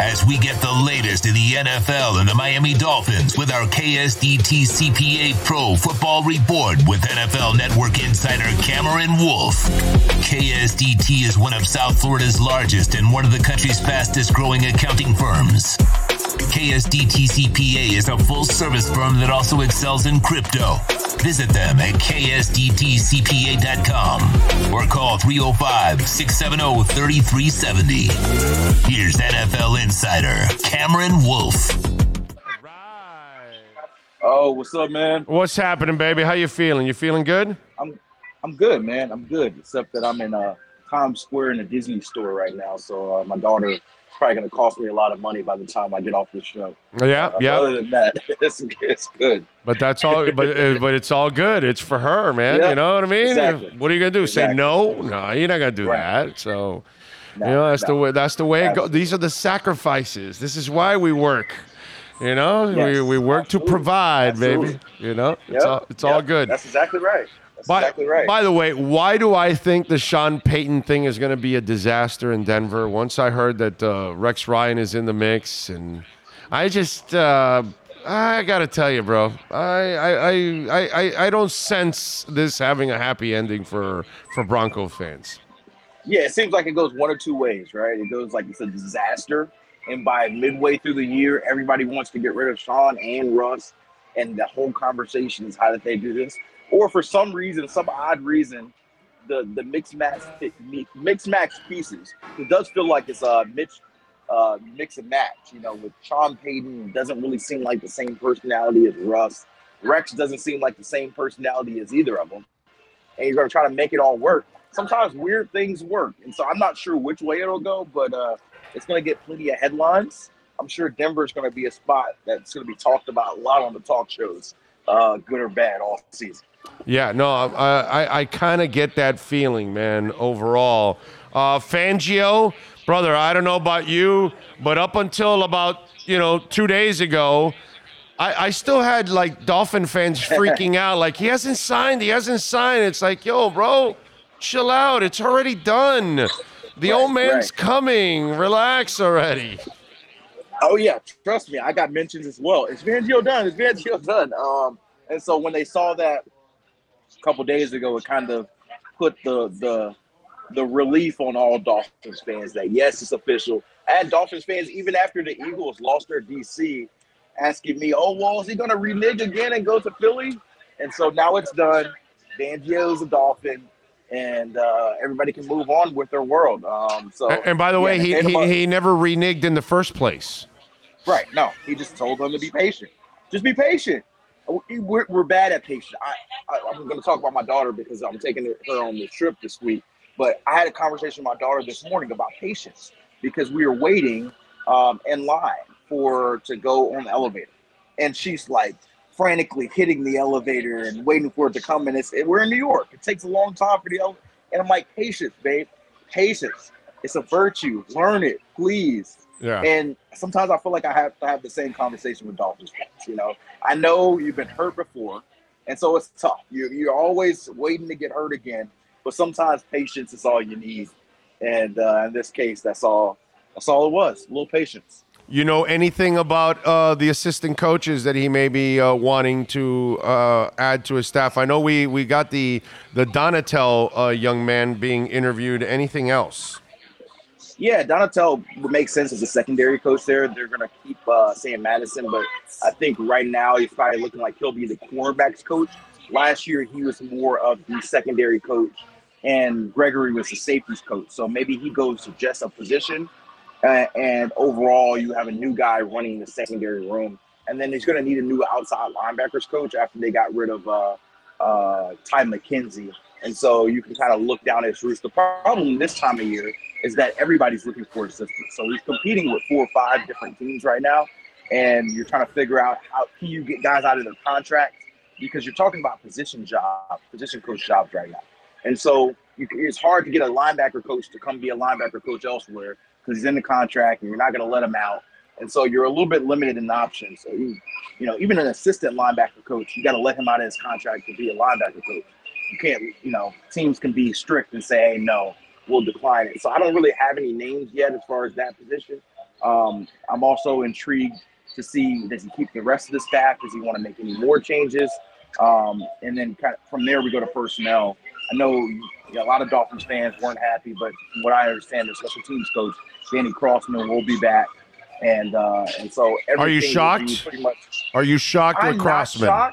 as we get the latest in the NFL and the Miami Dolphins with our KSDT CPA Pro Football Report with NFL Network insider Cameron Wolf. KSDT is one of South Florida's largest and one of the country's fastest growing accounting firms. KSDT CPA is a full service firm that also excels in crypto. Visit them at ksdtcpa.com or call 305 670 3370. Here's NFL insider Cameron Wolf. Oh, what's up, man? What's happening, baby? How you feeling? You feeling good? I'm I'm good, man. I'm good, except that I'm in uh, Times Square in a Disney store right now. So uh, my daughter is probably going to cost me a lot of money by the time I get off the show. Yeah, Uh, yeah. Other than that, it's, it's good. But that's all. but uh, but it's all good. It's for her, man. Yeah, you know what I mean? exactly. What are you gonna do? Say no? No, you're not gonna do Right. that. So No, you know that's the way. That's the way it goes. These are the sacrifices. This is why we work. You know, we, Yes, we work to absolutely. provide, baby. You know, it's all it's all good. That's exactly right. That's By, exactly right. by the way, why do I think the Sean Payton thing is going to be a disaster in Denver? Once I heard that uh, Rex Ryan is in the mix, and I just, uh, I got to tell you, bro, I, I, I, I, I don't sense this having a happy ending for for Bronco fans. Yeah, it seems like it goes one or two ways, right? It goes like it's a disaster, and by midway through the year, everybody wants to get rid of Sean and Russ, and the whole conversation is how did they do this? Or for some reason, some odd reason, the the mix match mix match pieces. It does feel like it's a mix uh, mix and match. You know, with Sean Payton doesn't really seem like the same personality as Russ. Rex doesn't seem like the same personality as either of them, and you're gonna try to make it all work sometimes weird things work. And so I'm not sure which way it'll go, but uh, it's going to get plenty of headlines. I'm sure Denver's going to be a spot that's going to be talked about a lot on the talk shows, uh, good or bad, all season. Yeah, no, I, I, I kind of get that feeling, man. Overall, uh, Fangio, brother, I don't know about you, but up until about you know two days ago, I, I still had like Dolphin fans freaking out, like he hasn't signed, he hasn't signed. It's like, yo, bro, chill out. It's already done. The old man's right. coming. Relax already. Oh yeah, trust me, I got mentions as well. Is Fangio done? Is Fangio done? Um, and so when they saw that a couple days ago, it kind of put the the the relief on all Dolphins fans that yes, it's official. I had Dolphins fans even after the Eagles lost their DC, asking me, "Oh, well, is he going to renege again and go to Philly?" And so now it's done. Fangio's a Dolphin, and uh, everybody can move on with their world. Um, so And, by the way, he, he, he never reneged in the first place. Right. No, he just told them to be patient. Just be patient. We- We're, we're bad at patience. I, I, I'm going to talk about my daughter because I'm taking her on this trip this week. But I had a conversation with my daughter this morning about patience because we were waiting um, in line for to go on the elevator, and she's like frantically hitting the elevator and waiting for it to come. And it's we're in New York. It takes a long time for the elevator. And I'm like, patience, babe, patience. It's a virtue. Learn it, please. Yeah. And sometimes I feel like I have to have the same conversation with Dolphins fans. You know, I know you've been hurt before, and so it's tough. You you're always waiting to get hurt again, but sometimes patience is all you need. And uh, in this case, that's all. That's all it was. A little patience. You know anything about uh, the assistant coaches that he may be uh, wanting to uh, add to his staff? I know we, we got the the Donatel uh, young man being interviewed. Anything else? Yeah, Donatel would make sense as a secondary coach there. They're going to keep uh, Sam Madison, but I think right now he's probably looking like he'll be the cornerbacks coach. Last year, he was more of the secondary coach, and Gregory was the safeties coach. So maybe he goes to just a position, uh, and overall, you have a new guy running the secondary room. And then he's going to need a new outside linebackers coach after they got rid of uh, uh, Ty McKenzie. And so you can kind of look down at his roots. The problem this time of year is that everybody's looking for assistance. So he's competing with four or five different teams right now, and you're trying to figure out how can you get guys out of their contract because you're talking about position job, position coach jobs right now. And so you, it's hard to get a linebacker coach to come be a linebacker coach elsewhere because he's in the contract and you're not going to let him out. And so you're a little bit limited in options. So you, you know, even an assistant linebacker coach, you got to let him out of his contract to be a linebacker coach. You can't, you know, teams can be strict and say, hey, no, we'll decline it. So I don't really have any names yet as far as that position. Um, I'm also intrigued to see does he keep the rest of the staff? Does he want to make any more changes? Um, and then kind of from there we go to personnel. I know you know, a lot of Dolphins fans weren't happy, but from what I understand, the special teams coach Danny Crossman will be back, and uh, and so Are you everything will be shocked? Pretty much. Are you shocked I'm with Crossman?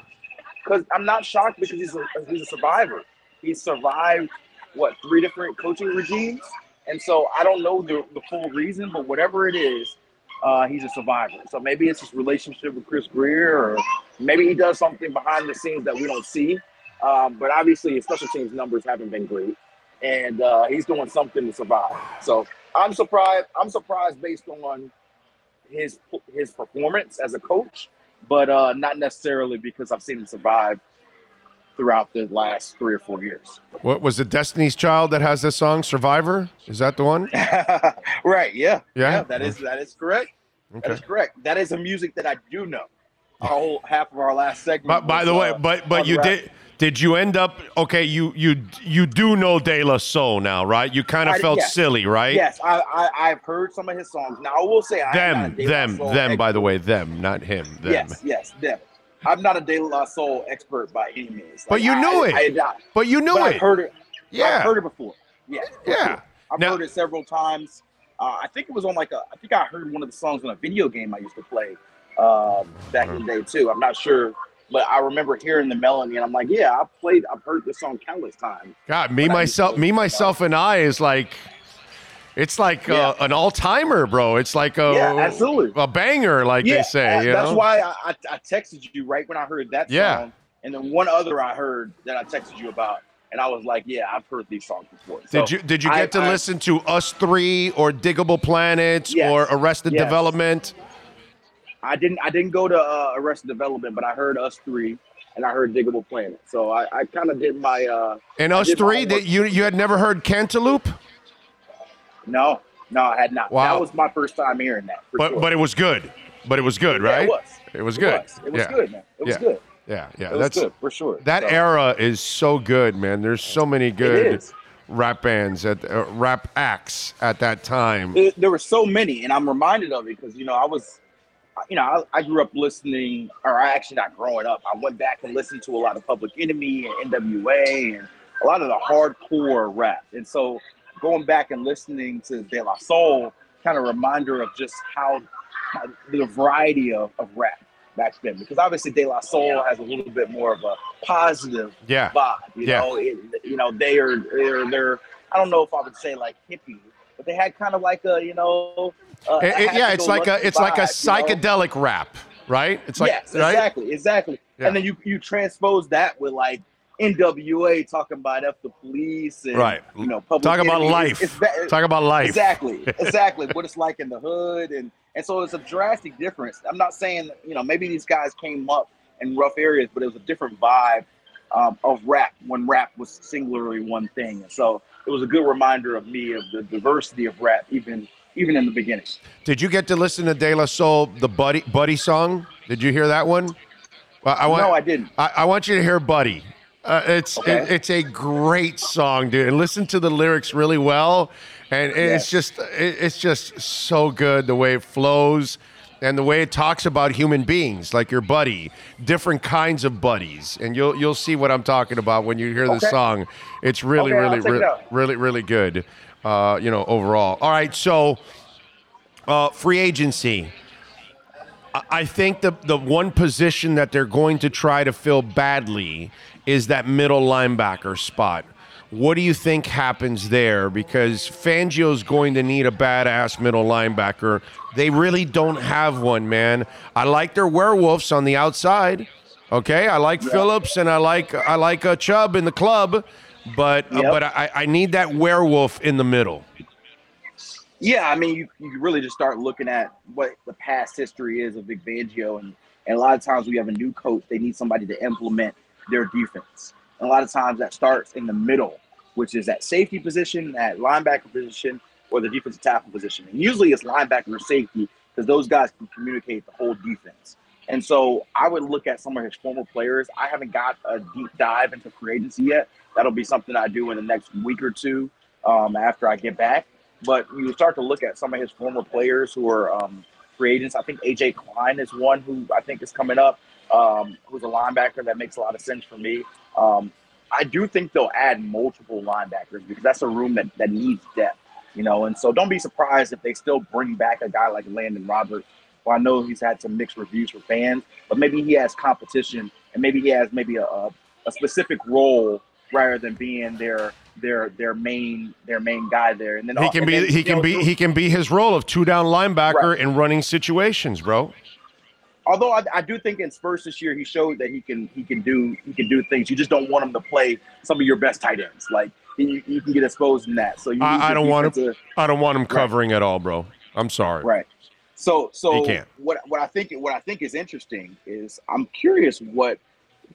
because I'm not shocked because he's a he's a survivor. He survived what three different coaching regimes, and so I don't know the, the full reason, but whatever it is, uh, he's a survivor. So maybe it's his relationship with Chris Grier, or maybe he does something behind the scenes that we don't see. Um, but obviously, his special teams numbers haven't been great, and uh, he's doing something to survive. So I'm surprised. I'm surprised based on his his performance as a coach, but uh, not necessarily because I've seen him survive throughout the last three or four years. What was it? Destiny's Child that has this song "Survivor"? Is that the one? right? Yeah. Yeah? that is that is correct. That Okay. is correct. That is a music that I do know. Our whole half of our last segment. But by was, the way, uh, but but you did. Did you end up okay? You you you do know De La Soul now, right? You kind of I- felt yes. silly, right? Yes, I, I I've heard some of his songs. Now I will say I am not Them, them, them. By the way, them, not him. Them. Yes, yes, them. I'm not a De La Soul expert by any means. But you knew I, it. I, But you knew but it. I've heard it. Yeah. I've heard it before. Yeah. Yeah. sure. I've Now- heard it several times. Uh, I think it was on like a. I think I heard one of the songs on a video game I used to play um, back in the day too. I'm not sure, but I remember hearing the melody and I'm like, yeah, I've played. I've heard this song countless times. God, me myself, me myself and I is like, it's like uh, an all timer, bro. It's like a Yeah, absolutely. a banger, like yeah, they say. that's know? why I, I, I texted you right when I heard that Yeah. song, and then one other I heard that I texted you about, and I was like, yeah, I've heard these songs before. So Did you did you I- get to I- listen to Us3 or Digable Planets Yes. or Arrested Yes. Development? I didn't I didn't go to uh, Arrested Development, but I heard Us3 and I heard Digable Planet. So I, I kind of did my uh And Us3, that you you had never heard Cantaloop, no no I had not. Wow. That was my first time hearing that. But sure. but it was good. But it was good, Yeah, right? it was. It was It good. was. It was yeah. good, man. It was yeah. good. Yeah, yeah. It was That's good for sure. that So, era is so good, man. There's so many good rap bands at uh, rap acts at that time. There, there were so many, and I'm reminded of it because you know I was, you know, I, I grew up listening, or I actually not growing up. I went back and listened to a lot of Public Enemy and NWA and a lot of the hardcore rap, and so going back and listening to De La Soul, kind of reminder of just how, how the variety of, of rap back then. Because obviously De La Soul has a little bit more of a positive Yeah. vibe. You Yeah. know, it, you know they are they're they're I don't know if I would say like hippie, they had kind of like a you know. Uh, It- it- yeah, it's like a it's like a psychedelic rap, right? It's like yes, right? exactly, exactly. Yeah. And then you you transpose that with like NWA talking about F the police and Right. you know public Talk about life. It's, it's Talk about life. Exactly, exactly. what it's like in the hood, and and so it's a drastic difference. I'm not saying you know maybe these guys came up in rough areas, but it was a different vibe um, of rap when rap was singularly one thing. And so it was a good reminder of me of the diversity of rap, even even in the beginning. Did you get to listen to De La Soul, the Buddy Buddy song? Did you hear that one? Well, I want, No, I didn't. I, I want you to hear Buddy. Uh, it's Okay. it- it's a great song, dude. And listen to the lyrics really well, and it's just it, it's just so good the way it flows. And the way it talks about human beings, like your buddy, different kinds of buddies, and you'll you'll see what I'm talking about when you hear the Okay. song. It's really, Okay, really, check it really, really, really good. Uh, you know, overall. All right, so uh, free agency. I- I think the the one position that they're going to try to fill badly is that middle linebacker spot. What do you think happens there? Because Fangio's going to need a badass middle linebacker. They really don't have one, man. I like their werewolves on the outside. Okay, I like Phillips and I like I like uh, Chubb in the club, but uh, but I, I need that werewolf in the middle. Yeah, I mean, you, you really just start looking at what the past history is of Vic Fangio, and, and a lot of times we have a new coach, they need somebody to implement their defense. And a lot of times that starts in the middle, which is that safety position, that linebacker position, or the defensive tackle position. And usually it's linebacker or safety because those guys can communicate the whole defense. And so I would look at some of his former players. I haven't got a deep dive into free agency yet. That'll be something I do in the next week or two um, after I get back. But you start to look at some of his former players who are um, free agents. I think AJ Klein is one who I think is coming up, um, who's a linebacker that makes a lot of sense for me. Um, I do think they'll add multiple linebackers because that's a room that, that needs depth, you know. And so don't be surprised if they still bring back a guy like Elandon Roberts. Well, I know he's had some mixed reviews for fans, but maybe he has competition and maybe he has maybe a, a, a specific role rather than being their their their main their main guy there. And then He can be then, he can know, be he can be his role of two down linebacker in running situations, bro. although I, I do think in Spurs this year he showed that he can he can do he can do things. You just don't want him to play some of your best tight ends. Like you, you can get exposed in that. So you I, I don't want him. defensive- I don't want him covering at all, bro. I'm sorry. Right. So so what what I think what I think is interesting is I'm curious what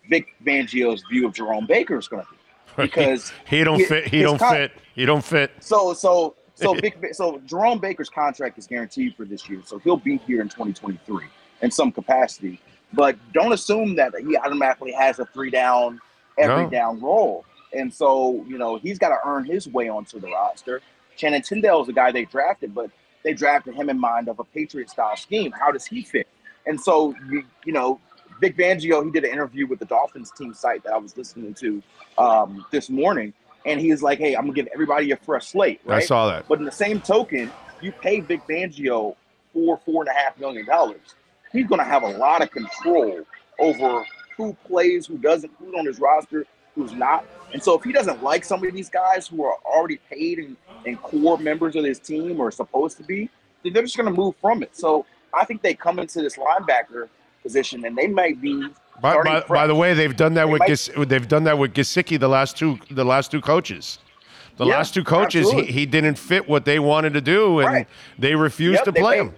Vic Fangio's view of Jerome Baker is going to be because he don't hi- fit. He don't con- fit. He don't fit. So so so Vic, so Jerome Baker's contract is guaranteed for this year, so he'll be here in 2023 in some capacity. But don't assume that he automatically has a three down every No. down role. And so you know he's got to earn his way onto the roster. Shannon Tindall is the guy they drafted, but they drafted him in mind of a Patriot style scheme. How does he fit? And so you, you know Vic Fangio, he did an interview with the Dolphins team site that I was listening to um, this morning, and he was like, "Hey, I'm gonna give everybody a fresh slate." I saw that. But in the same token, you pay Vic Fangio four, four and a half million dollars. He's gonna have a lot of control over who plays, who doesn't, who's on his roster, who's not. And so if he doesn't like some of these guys who are already paid and, and core members of his team or supposed to be, then they're just gonna move from it. So I think they come into this linebacker position and they might be By, by, by the way, they've done that They with might- Gis, they've done that with Gesicki the last two the last two coaches. The Yeah, last two coaches, he, he didn't fit what they wanted to do, and Right. they refused Yep, to they play paid- him.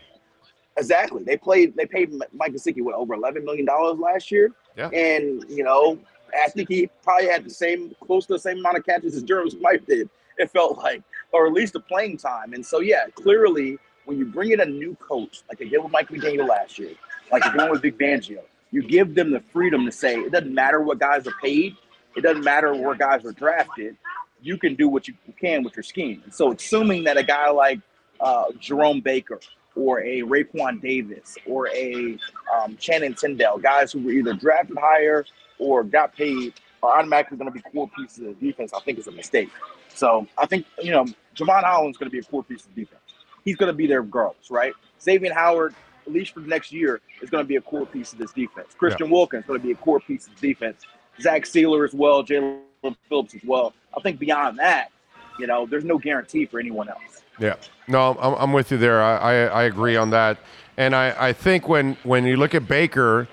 Exactly. They played. They paid Mike Gesicki what over eleven million dollars last year. Yeah. And you know, I think he probably had the same, close to the same amount of catches as Jeremy Smythe did. It felt like, or at least the playing time. And so, yeah, clearly, when you bring in a new coach, like they did with Mike McDaniel last year, like they're doing with Vic Fangio, you give them the freedom to say it doesn't matter what guys are paid, it doesn't matter where guys are drafted. You can do what you can with your scheme. And so, assuming that a guy like uh, Jerome Baker or a Raekwon Davis or a um, Shannon Tindall, guys who were either drafted higher or got paid, are automatically going to be core pieces of defense. I think is a mistake. So I think you know Jevon Holland's going to be a core piece of defense. He's going to be their girls, right? Xavier Howard, at least for the next year, is going to be a core piece of this defense. Christian Wilkins is going to be a core piece of defense. Zach Sieler as well, Jaelan Phillips as well. I think beyond that, you know, there's no guarantee for anyone else. Yeah, no, I'm, I'm with you there. I, I, I agree on that, and I, I think when when you look at Baker,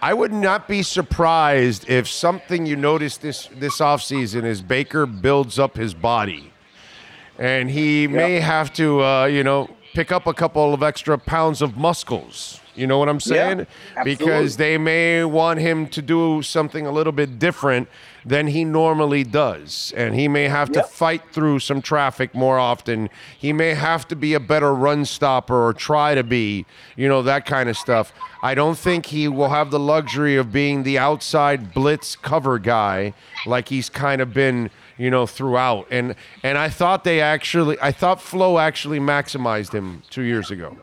I would not be surprised if something you notice this this offseason is Baker builds up his body, and he may have to uh, you know pick up a couple of extra pounds of muscles. You know what I'm saying? absolutely. because they may want him to do something a little bit different than he normally does. And he may have to fight through some traffic more often. He may have to be a better run stopper or try to be, you know, that kind of stuff. I don't think he will have the luxury of being the outside blitz cover guy like he's kind of been, you know, throughout. And and I thought they actually I thought Flo actually maximized him 2 years ago.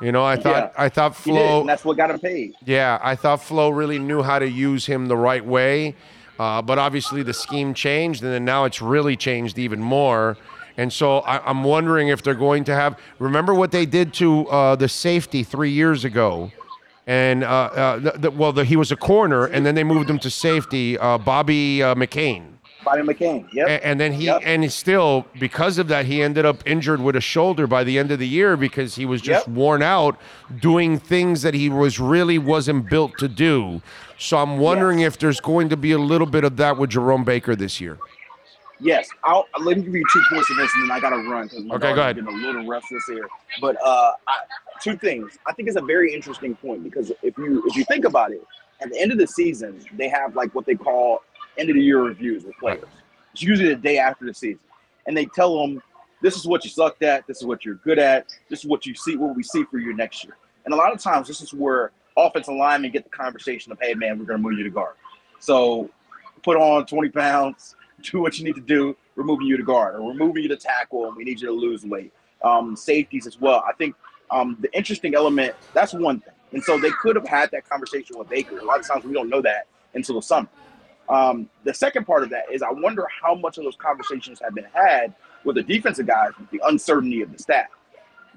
You know, I thought Yeah. I thought did, Flo and that's what got him paid. yeah, I thought Flo really knew how to use him the right way, uh, but obviously the scheme changed, and then now it's really changed even more. And so I, I'm wondering if they're going to have. Remember what they did to uh, the safety three years ago, and uh, uh, the, the, well, the, he was a corner, and then they moved him to safety. Uh, Bobby uh, McCain. Bobby McCain. Yep. A- And then he Yep. and he still because of that he ended up injured with a shoulder by the end of the year because he was just Yep. worn out doing things that he was really wasn't built to do. So I'm wondering if there's going to be a little bit of that with Jerome Baker this year. Yes, I'll let me give you two points of this, and then I gotta run because my Okay, go ahead. getting a little restless here. But uh, I, two things. I think it's a very interesting point because if you if you think about it, at the end of the season, they have like what they call end of the year reviews with players. It's usually the day after the season, and they tell them this is what you sucked at, this is what you're good at, this is what you see, what we see for you next year. And a lot of times, this is where offensive linemen get the conversation of, "Hey, man, we're gonna move you to guard." So put on 20 pounds, do what you need to do, we're moving you to guard, or we're moving you to tackle, and we need you to lose weight. Um, safeties as well. I think um, the interesting element, that's one thing. And so they could have had that conversation with Baker. A lot of times we don't know that until the summer. Um, the second part of that is I wonder how much of those conversations have been had with the defensive guys with the uncertainty of the staff.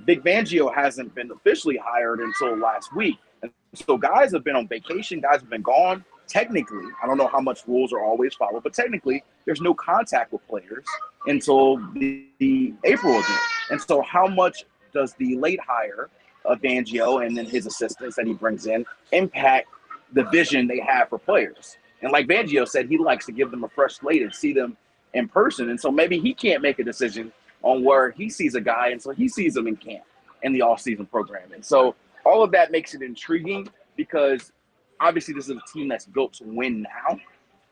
Vic Fangio hasn't been officially hired until last week. And so guys have been on vacation, guys have been gone. Technically, I don't know how much rules are always followed, but technically, there's no contact with players until the, the April. And so, how much does the late hire of Fangio and then his assistants that he brings in impact the vision they have for players? And like Fangio said, he likes to give them a fresh slate and see them in person. And so maybe he can't make a decision on where he sees a guy, and so he sees them in camp in the off-season program. And so all of that makes it intriguing because obviously this is a team that's built to win now.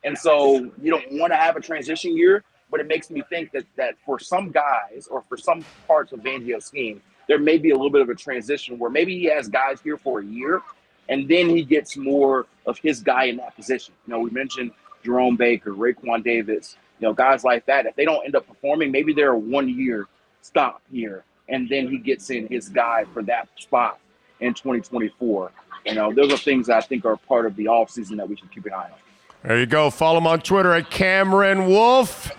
And so you don't want to have a transition year, but it makes me think that that for some guys or for some parts of Fangio's scheme, there may be a little bit of a transition where maybe he has guys here for a year and then he gets more of his guy in that position. You know, we mentioned Jerome Baker, Raekwon Davis, you know, guys like that. If they don't end up performing, maybe they're a one year stop here, and then he gets in his guy for that spot in 2024. You know, those are things I think are part of the offseason that we should keep an eye on. There you go. Follow him on Twitter at Cameron Wolf.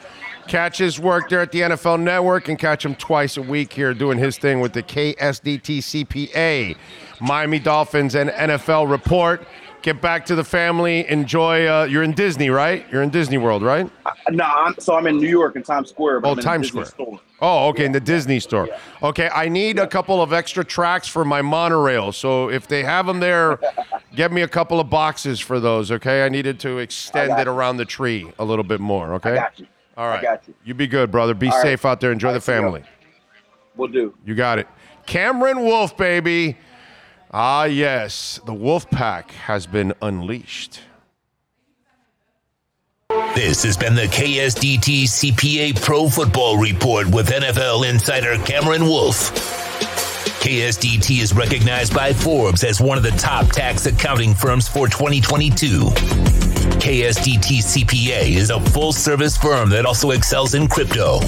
Catch his work there at the NFL Network and catch him twice a week here doing his thing with the KSDT CPA, Miami Dolphins, and NFL Report. Get back to the family. Enjoy. Uh, you're in Disney, right? You're in Disney World, right? No, I'm, so I'm in New York in Times Square. Oh, Times Square. Store. Oh, okay, in the Disney store. Okay, I need a couple of extra tracks for my monorail. So if they have them there, get me a couple of boxes for those. Okay, I needed to extend it around the tree a little bit more. Okay. I got you. All right. I got you. You be good, brother. Be All right. safe out there. Enjoy All the right, family. We'll do. You got it. Cameron Wolf, baby. Ah, yes. The Wolf Pack has been unleashed. This has been the KSDT CPA Pro Football Report with NFL insider Cameron Wolf. KSDT is recognized by Forbes as one of the top tax accounting firms for 2022. KSDT CPA is a full service firm that also excels in crypto.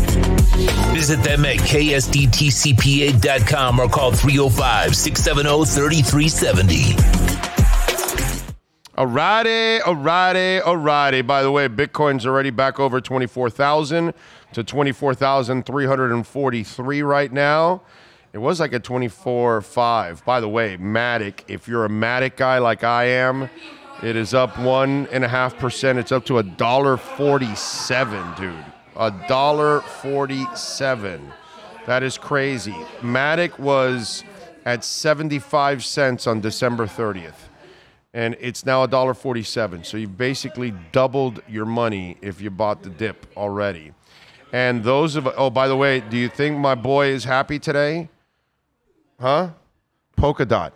Visit them at ksdtcpa.com or call 305 670 3370. Alrighty, alrighty, alrighty. By the way, Bitcoin's already back over 24,000 to 24,343 right now. It was like a 24.5. By the way, Matic, if you're a Matic guy like I am, it is up one and a half percent. It's up to a dollar forty-seven, dude. A dollar forty-seven. That is crazy. Matic was at 75 cents on December 30th and it's now $1.47. So you've basically doubled your money if you bought the dip already. And those of oh, by the way, do you think my boy is happy today? Huh? Polkadot.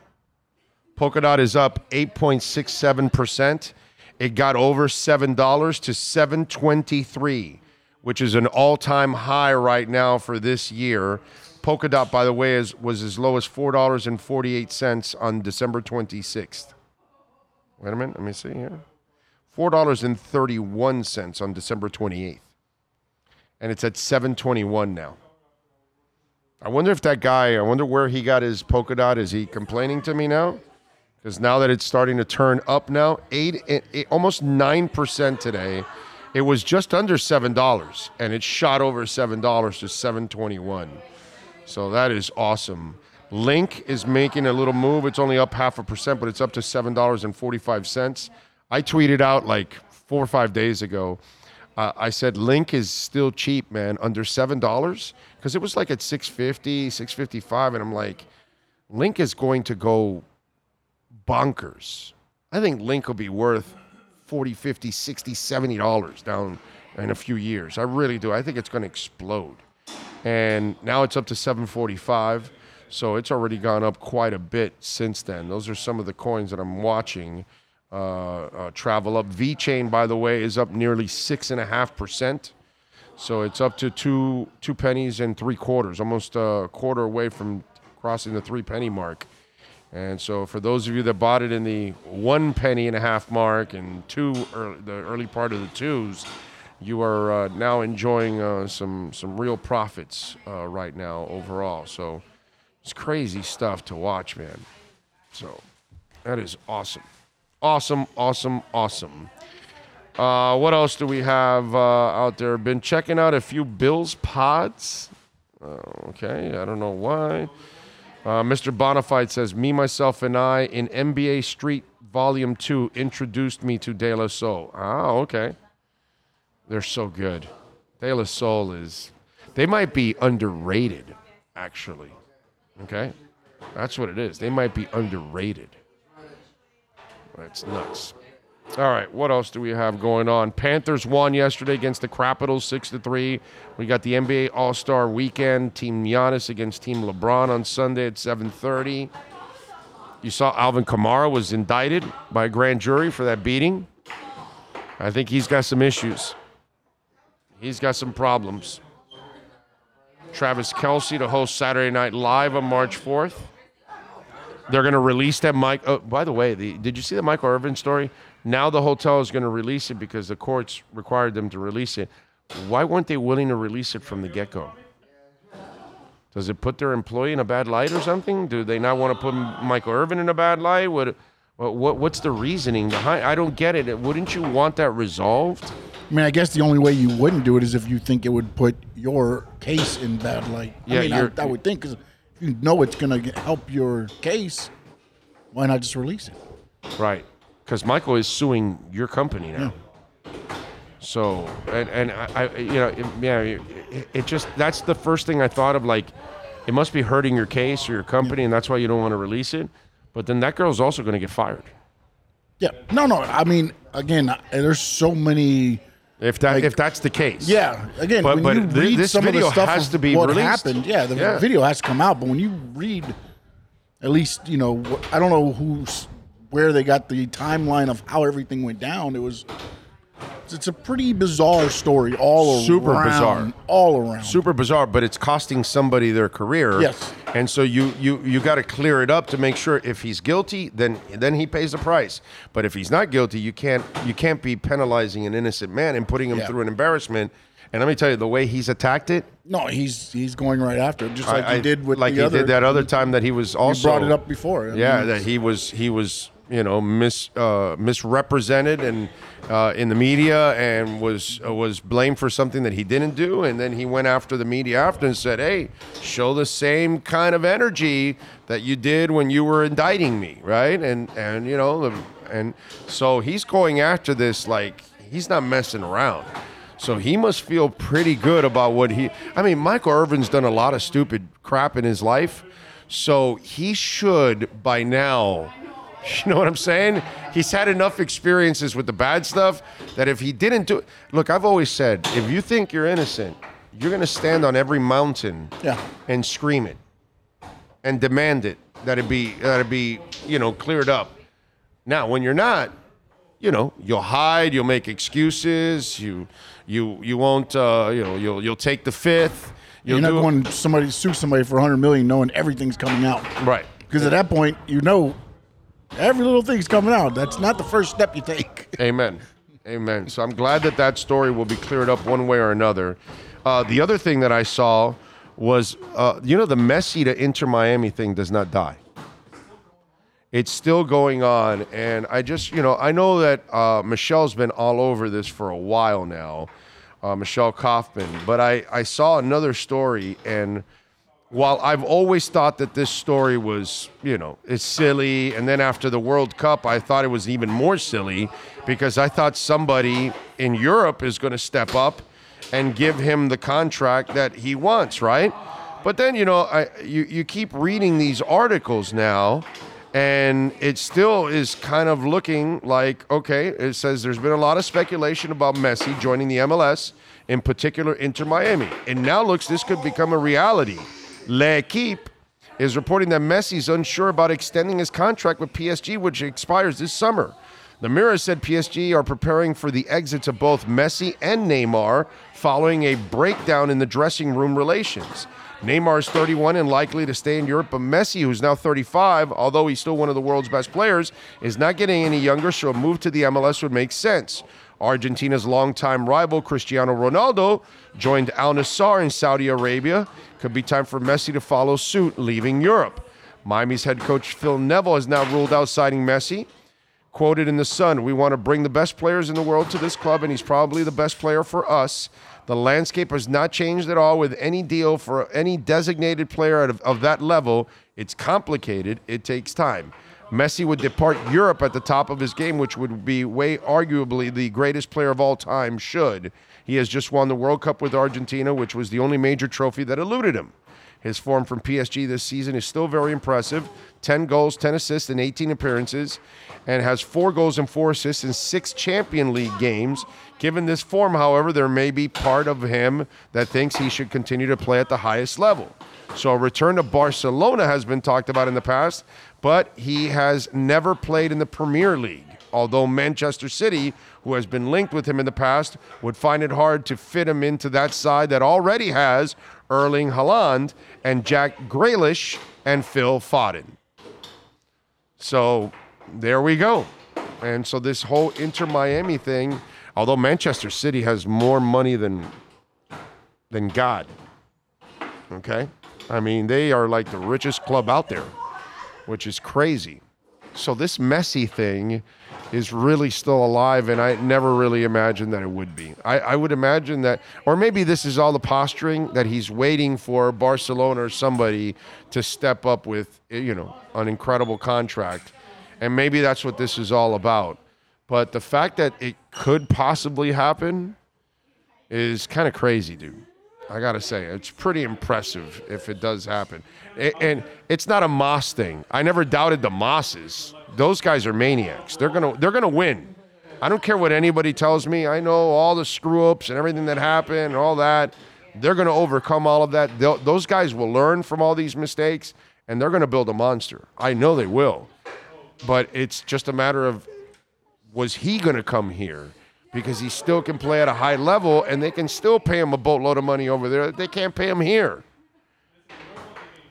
Polkadot is up 8.67%. It got over $7 to 723, which is an all-time high right now for this year. Polkadot, by the way, is was as low as $4.48 on December 26th. Wait a minute, let me see here. $4.31 on December 28th. And it's at 721 now. I wonder if that guy, I wonder where he got his Polkadot. Is he complaining to me now? Because now that it's starting to turn up now, eight, eight, eight- almost 9% today. It was just under $7 and it shot over $7 to 721. So that is awesome. Link is making a little move. It's only up half a percent, but it's up to $7.45. I tweeted out like four or five days ago. Uh, I said Link is still cheap, man, under seven dollars because it was like at 650, 655, and I'm like, Link is going to go bonkers. I think Link will be worth 40, 50, 60, 70 dollars down in a few years. I really do. I think it's going to explode. And now it's up to 745. So it's already gone up quite a bit since then. Those are some of the coins that I'm watching uh, uh, travel up. VeChain, by the way, is up nearly six and a half percent. So it's up to two two pennies and three quarters, almost a quarter away from crossing the three penny mark. And so for those of you that bought it in the one penny and a half mark and two early, the early part of the twos, you are uh, now enjoying uh, some some real profits uh, right now overall. So it's crazy stuff to watch, man. So that is awesome, awesome, awesome, awesome. Uh, what else do we have uh, out there? Been checking out a few Bills pods. Uh, okay, I don't know why. Uh, Mr. Bonafide says, "Me, myself, and I in NBA Street Volume Two introduced me to De La Soul." Ah, okay. They're so good. De La Soul is. They might be underrated, actually. Okay, that's what it is. They might be underrated. That's nuts. All right, what else do we have going on? Panthers won yesterday against the Capitals, six to three. We got the NBA All Star Weekend. Team Giannis against Team LeBron on Sunday at seven thirty. You saw Alvin Kamara was indicted by a grand jury for that beating. I think he's got some issues. He's got some problems. Travis Kelce to host Saturday Night Live on March fourth. They're going to release that Mike. Oh, by the way, the, did you see the Michael Irvin story? Now the hotel is going to release it because the courts required them to release it. Why weren't they willing to release it from the get go? Does it put their employee in a bad light or something? Do they not want to put Michael Irvin in a bad light? What, what, what what's the reasoning behind? I don't get it. Wouldn't you want that resolved? I mean, I guess the only way you wouldn't do it is if you think it would put your case in bad light. Yeah, I mean, I, I would think because you know it's going to help your case, why not just release it? Right. Because Michael is suing your company now. So, and, and I, I, you know, it, yeah, it, it just, that's the first thing I thought of. Like, it must be hurting your case or your company, and that's why you don't want to release it. But then that girl's also going to get fired. Yeah. No, no. I mean, again, there's so many. If that if that's the case. Yeah. Again, But- when but you thi- read this some of the stuff has to be what released. happened, yeah, the Yeah. video has to come out. But when you read, at least you know, I don't know who's where they got the timeline of how everything went down. It was. It's a pretty bizarre story all Super around. Super bizarre. All around. Super bizarre, but it's costing somebody their career. Yes. And so you you you got to clear it up to make sure if he's guilty, then then he pays the price. But if he's not guilty, you can't you can't be penalizing an innocent man and putting him Yeah. through an embarrassment. And let me tell you, the way he's attacked it, No, he's he's going right after it, just like I- he did with like he other. did that other time that he was also brought it up before. I Yeah, mean, that he was he was you know mis uh, misrepresented and uh, in the media and was uh, was blamed for something that he didn't do, and then he went after the media after and said, "Hey, show the same kind of energy that you did when you were indicting me, right?" And and you know and so he's going after this like he's not messing around. So he must feel pretty good about what he. I mean, Michael Irvin's done a lot of stupid crap in his life, so he should by now. You know what I'm saying? He's had enough experiences with the bad stuff that if he didn't do it, look, I've always said, if you think you're innocent, you're gonna stand on every mountain Yeah. and scream it. and demand it that it be that it be you know cleared up. Now, when you're not, you know, you'll hide, you'll make excuses, you you you won't uh, you know you'll you'll take the fifth. You'll You're not going somebody sue somebody for 100 million knowing everything's coming out. right. Because at that point, you know every little thing's coming out. That's not the first step you take. Amen. Amen. So I'm glad that that story will be cleared up one way or another. Uh, the other thing that I saw was, uh, you know, the Messi to Inter Miami thing does not die. It's still going on, and I just, you know, I know that uh, Michelle's been all over this for a while now, uh, Michelle Kaufman. But I, I saw another story, and while I've always thought that this story was, you know, it's silly, and then after the World Cup, I thought it was even more silly because I thought somebody in Europe is going to step up and give him the contract that he wants, right? But then, you know, I, you, you keep reading these articles now, and it still is kind of looking like okay. It says there's been a lot of speculation about Messi joining the MLS, in particular Inter Miami. It now looks this could become a reality. L'Equipe is reporting that Messi is unsure about extending his contract with PSG, which expires this summer. The Mirror said PSG are preparing for the exits of both Messi and Neymar following a breakdown in the dressing room relations. Neymar is 31 and likely to stay in Europe, but Messi, who's now 35, although he's still one of the world's best players, is not getting any younger, so a move to the MLS would make sense. Argentina's longtime rival Cristiano Ronaldo joined Al Nassr in Saudi Arabia. Could be time for Messi to follow suit, leaving Europe. Miami's head coach Phil Neville has now ruled out signing Messi. Quoted in The Sun, we want to bring the best players in the world to this club, and he's probably the best player for us. The landscape has not changed at all with any deal for any designated player of, of that level. It's complicated, it takes time. Messi would depart Europe at the top of his game, which would be way arguably the greatest player of all time, should. He has just won the World Cup with Argentina, which was the only major trophy that eluded him. His form from PSG this season is still very impressive 10 goals, 10 assists in 18 appearances, and has four goals and four assists in six Champion League games. Given this form, however, there may be part of him that thinks he should continue to play at the highest level. So a return to Barcelona has been talked about in the past, but he has never played in the Premier League. Although Manchester City, who has been linked with him in the past, would find it hard to fit him into that side that already has Erling Haaland and Jack Grealish and Phil Foden. So there we go. And so this whole Inter Miami thing, although Manchester City has more money than than God. Okay? I mean, they are like the richest club out there, which is crazy. So this Messi thing is really still alive, and I never really imagined that it would be. I, I would imagine that, or maybe this is all the posturing that he's waiting for Barcelona or somebody to step up with, you know, an incredible contract, and maybe that's what this is all about. But the fact that it could possibly happen is kind of crazy, dude. I gotta say, it's pretty impressive if it does happen. A- And it's not a Mas thing. I never doubted the Mosses. Those guys are maniacs. They're gonna they're gonna win. I don't care what anybody tells me. I know all the screw ups and everything that happened and all that. They're gonna overcome all of that. They'll, those guys will learn from all these mistakes and they're gonna build a monster. I know they will. But it's just a matter of was he gonna come here? Because he still can play at a high level and they can still pay him a boatload of money over there. They can't pay him here.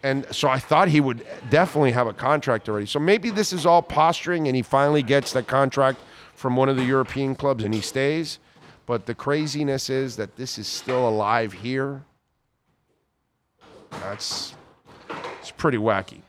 And so I thought he would definitely have a contract already. So maybe this is all posturing and he finally gets that contract from one of the European clubs and he stays. But the craziness is that this is still alive here. That's it's pretty wacky.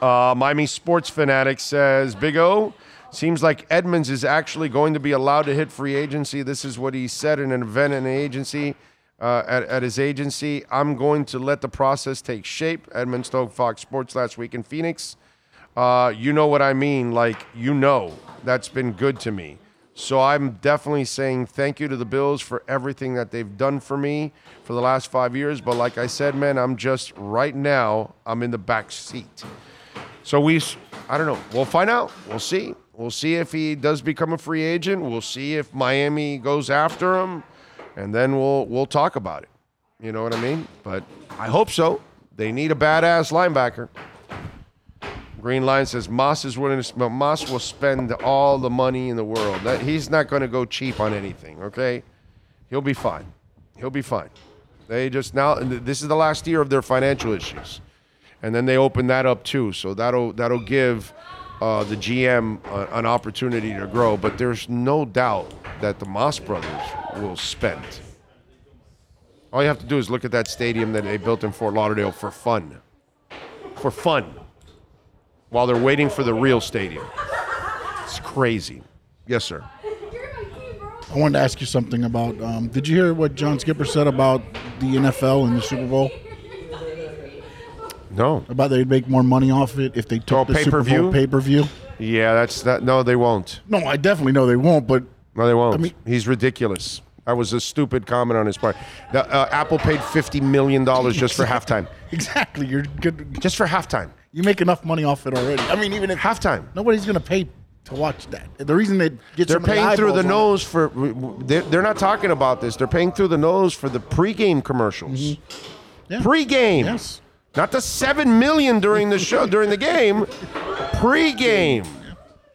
Uh, Miami Sports Fanatic says Big O seems like Edmunds is actually going to be allowed to hit free agency. This is what he said in an event in an agency. Uh, at, at his agency, I'm going to let the process take shape. Edmunds told Fox Sports last week in Phoenix. Uh, you know what I mean. Like, you know, that's been good to me. So I'm definitely saying thank you to the Bills for everything that they've done for me for the last five years. But like I said, man, I'm just right now, I'm in the back seat. So we, I don't know. We'll find out. We'll see. We'll see if he does become a free agent. We'll see if Miami goes after him, and then we'll we'll talk about it. You know what I mean? But I hope so. They need a badass linebacker. Green Line says Mas is willing to. Mas will spend all the money in the world. That, he's not going to go cheap on anything. Okay, he'll be fine. He'll be fine. They just now. This is the last year of their financial issues, and then they open that up too. So that'll that'll give uh, the GM a, an opportunity to grow. But there's no doubt that the Mas brothers will spend. All you have to do is look at that stadium that they built in Fort Lauderdale for fun. For fun while they're waiting for the real stadium. It's crazy. Yes, sir. I wanted to ask you something about. Um, did you hear what John Skipper said about the NFL and the Super Bowl? No. About they'd make more money off it if they took Oh, the Super pay-per-view? Bowl pay per view. Yeah, that's that. No, they won't. No, I definitely know they won't. But No, they won't. I mean- He's ridiculous. That was a stupid comment on his part. The, uh, Apple paid fifty million dollars just for halftime. exactly, you're good. Just for halftime. You make enough money off it already. I mean, even if halftime, nobody's going to pay to watch that. The reason they get They're paying through the nose for. They're, they're not talking about this. They're paying through the nose for the pregame commercials. Mm-hmm. Pregame. Yes. Not the seven million during the show during the game. pre-game.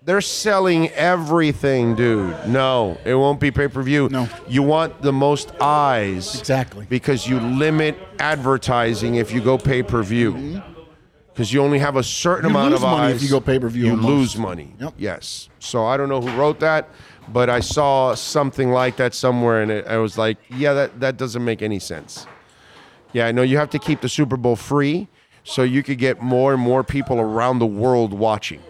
They're selling everything, dude. No, it won't be pay per view. No. You want the most eyes. Exactly. Because you limit advertising if you go pay per view. Because you only have a certain Mm-hmm. You amount lose of money eyes. if you go pay-per-view You almost. lose money. Yep. Yes. So I don't know who wrote that, but I saw something like that somewhere, and it, I was like, yeah, that, that doesn't make any sense. Yeah, I know you have to keep the Super Bowl free so you could get more and more people around the world watching.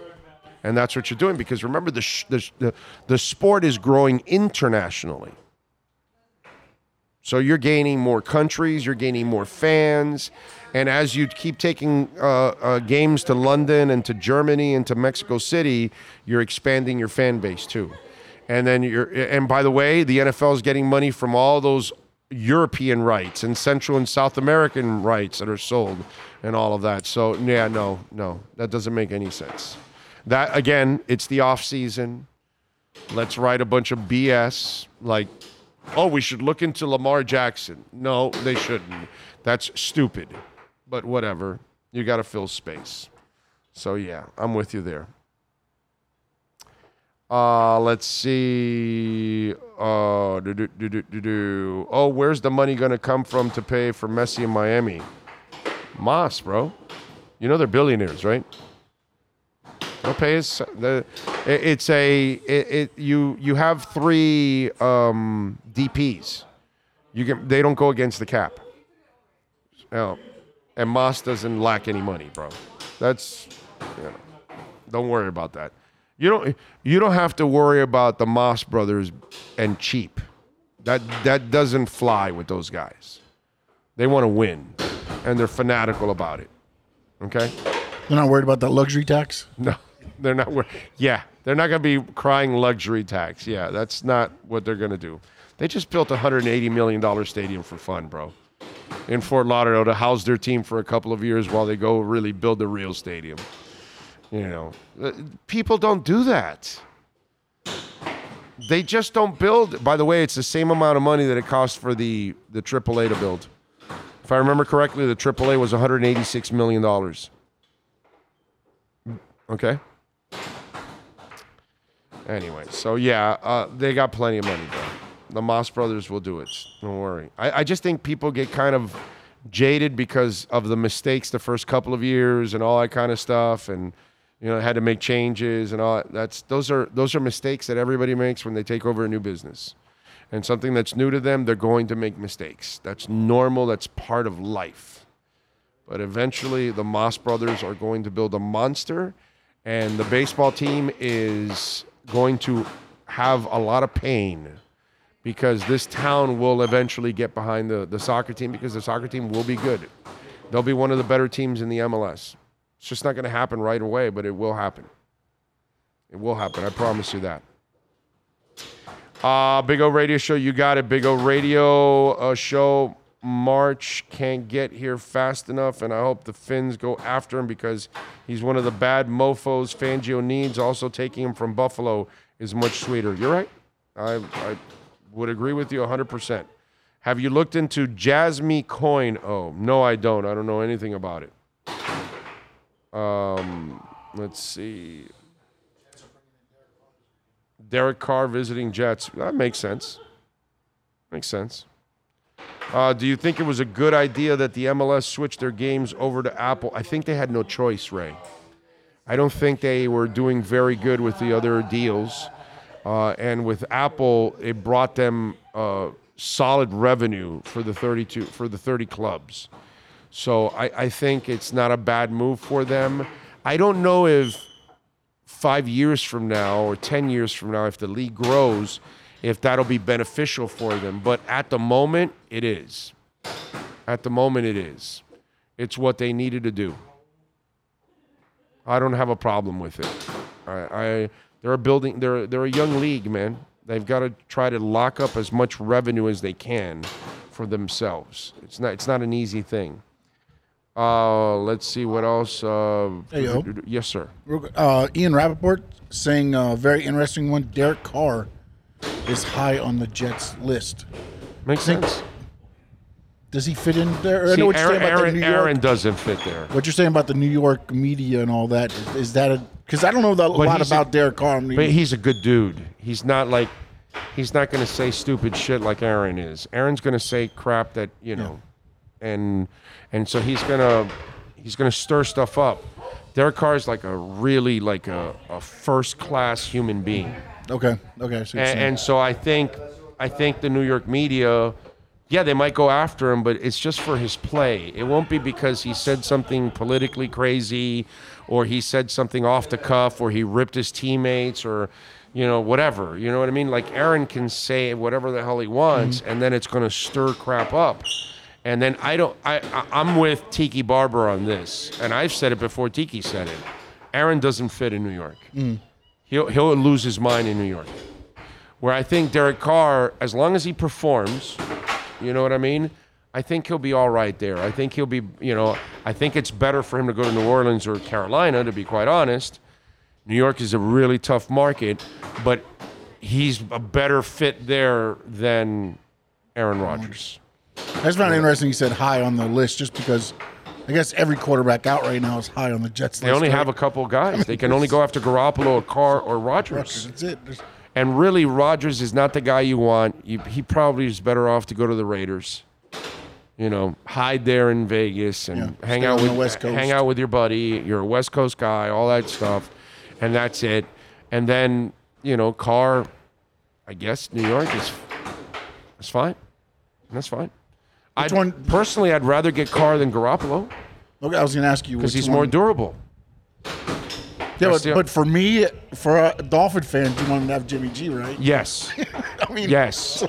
And that's what you're doing because remember, the, sh- the, the, the sport is growing internationally. So you're gaining more countries, you're gaining more fans, and as you keep taking uh, uh, games to London and to Germany and to Mexico City, you're expanding your fan base too. And then you're, and by the way, the NFL is getting money from all those European rights and Central and South American rights that are sold, and all of that. So yeah, no, no, that doesn't make any sense. That again, it's the off season. Let's write a bunch of BS like, oh, we should look into Lamar Jackson. No, they shouldn't. That's stupid. But whatever. You got to fill space. So yeah, I'm with you there. Uh, let's see. Uh, do, do, do, do, do. Oh, where's the money going to come from to pay for Messi in Miami? Mas, bro. You know they're billionaires, right? They'll pay. The, it- it's a it, it. You you have three um, DPs. You can. They don't go against the cap. No, and Mas doesn't lack any money, bro. That's. You know, don't worry about that. You don't. You don't have to worry about the Mas brothers and cheap. That that doesn't fly with those guys. They want to win, and they're fanatical about it. Okay. They're not worried about that luxury tax. No, they're not. wor- Yeah, they're not going to be crying luxury tax. Yeah, that's not what they're going to do. They just built a 180 million dollar stadium for fun, bro, in Fort Lauderdale to house their team for a couple of years while they go really build the real stadium. You know, Uh, people don't do that. They just don't build. By the way, it's the same amount of money that it costs for the the AAA to build. If I remember correctly, the AAA was 186 million dollars. Okay. Anyway, so yeah, uh, they got plenty of money. The Mas brothers will do it. Don't worry. I, I just think people get kind of jaded because of the mistakes the first couple of years and all that kind of stuff, and you know had to make changes and all. That. That's those are those are mistakes that everybody makes when they take over a new business, and something that's new to them. They're going to make mistakes. That's normal. That's part of life. But eventually, the Mas brothers are going to build a monster, and the baseball team is going to have a lot of pain because this town will eventually get behind the, the soccer team because the soccer team will be good. They'll be one of the better teams in the MLS. It's just not going to happen right away, but it will happen. It will happen. I promise you that. Uh, Big O Radio Show, you got it. Big O Radio uh, Show. March can't get here fast enough, and I hope the Fins go after him because he's one of the bad mofos Fangio needs. Also, taking him from Buffalo is much sweeter. You're right. I, I would agree with you 100%. Have you looked into Jasmine Coin? Oh, no, I don't. I don't know anything about it. Um, let's see. Derek Carr visiting Jets. That makes sense. Makes sense. Uh, do you think it was a good idea that the MLS switched their games over to Apple? I think they had no choice, Ray. I don't think they were doing very good with the other deals. Uh, and with Apple, it brought them uh, solid revenue for the 32 for the 30 clubs. So I, I think it's not a bad move for them. I don't know if five years from now or 10 years from now, if the league grows, if that'll be beneficial for them. But at the moment, it is. At the moment, it is. It's what they needed to do. I don't have a problem with it. I, I they're a building. They're they're a young league, man. They've got to try to lock up as much revenue as they can for themselves. It's not it's not an easy thing. Uh, let's see what else. Uh, Hey, yo. yes, sir. Uh, Ian Rapoport saying a very interesting one. Derek Carr is high on the Jets list. Makes sense. Does he fit in there? I See, know what you're Aaron, saying about Aaron, the New York. Aaron doesn't fit there. What you're saying about the New York media and all that is, is that a because I don't know that, a lot he's a- about Derek Carr. I mean, But he's a good dude. He's not like he's not going to say stupid shit like Aaron is. Aaron's going to say crap that you know, and and so he's gonna he's gonna stir stuff up. Derek Carr is like a really like a, a first class human being. okay, okay. I see what you're And, and so I think I think the New York media, yeah, they might go after him, but it's just for his play. It won't be because he said something politically crazy, or he said something off the cuff, or he ripped his teammates, or you know whatever. You know what I mean? Like Aaron can say whatever the hell he wants, mm-hmm. and then it's going to stir crap up. And then I don't. I I- I'm with Tiki Barber on this, and I've said it before. Tiki said it. Aaron doesn't fit in New York. Mm. He'll he'll lose his mind in New York. Where I think Derek Carr, as long as he performs, you know what I mean? I think he'll be all right there. I think he'll be, you know, I think it's better for him to go to New Orleans or Carolina, to be quite honest. New York is a really tough market, but he's a better fit there than Aaron Rodgers. I just found it interesting. He said high on the list just because I guess every quarterback out right now is high on the Jets list. They list. only right? have a couple guys. They can only go after Garoppolo or Carr or Rodgers. That's it. There's- And really, Rodgers is not the guy you want. You, he probably is better off to go to the Raiders. You know, hide there in Vegas and Yeah, hang stay out on the with West Coast. hang out with your buddy. You're a West Coast guy, all that stuff, and that's it. And then you know, Carr. I guess New York is is fine. That's fine. I one- personally, I'd rather get Carr than Garoppolo Okay, I was going to ask you because he's one- more durable. Yeah, but, but for me, for a Dolphin fan, you want him to have Jimmy G, right? Yes. I mean, Yes.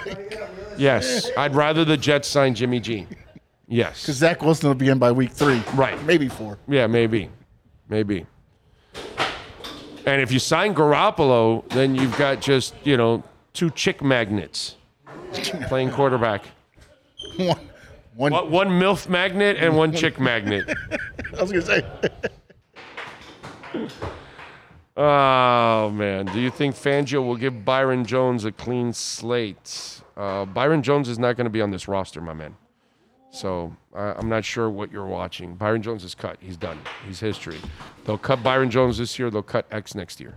Yes. I'd rather the Jets sign Jimmy G. Yes. because Zach Wilson will be in by week three, Right. Maybe four. Yeah, maybe. Maybe. And if you sign Garoppolo, then you've got just, you know, two chick magnets playing quarterback. One, one. One, one MILF magnet and one chick magnet. I was going to say. Oh, man. Do you think Fangio will give Byron Jones a clean slate? Uh, Byron Jones is not going to be on this roster, my man. So uh, I'm not sure what you're watching. Byron Jones is cut. He's done. He's history. They'll cut Byron Jones this year. They'll cut X next year.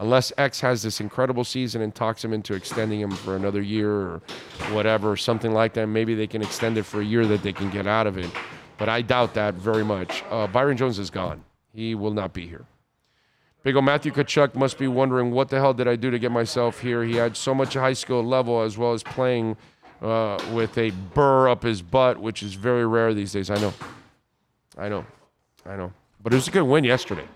Unless X has this incredible season and talks him into extending him for another year or whatever, something like that. Maybe they can extend it for a year that they can get out of it. But I doubt that very much. Uh, Byron Jones is gone. He will not be here. Big ol' Matthew Tkachuk must be wondering what the hell did I do to get myself here. He had so much high school level as well as playing uh, with a burr up his butt, which is very rare these days. I know, I know, I know. But it was a good win yesterday.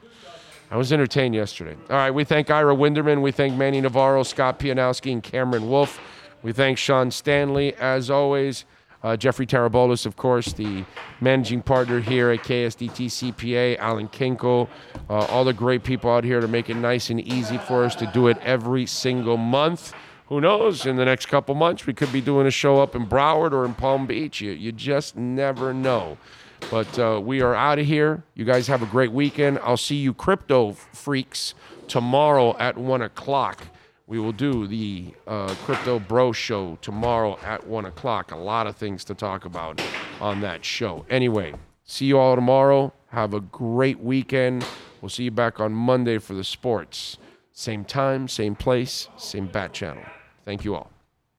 I was entertained yesterday. All right, we thank Ira Winderman, we thank Manny Navarro, Scott Pianowski, and Cameron Wolf. We thank Sean Stanley as always. Uh, Jeffrey Tarabolis, of course, the managing partner here at KSDT CPA, Alan Kinkel, uh, all the great people out here to make it nice and easy for us to do it every single month. Who knows? In the next couple months, we could be doing a show up in Broward or in Palm Beach. You, you just never know. But uh, we are out of here. You guys have a great weekend. I'll see you, crypto freaks, tomorrow at 1 o'clock We will do the uh, Crypto Bro Show tomorrow at 1 o'clock. A lot of things to talk about on that show. Anyway, see you all tomorrow. Have a great weekend. We'll see you back on Monday for the sports. Same time, same place, same bat channel. Thank you all.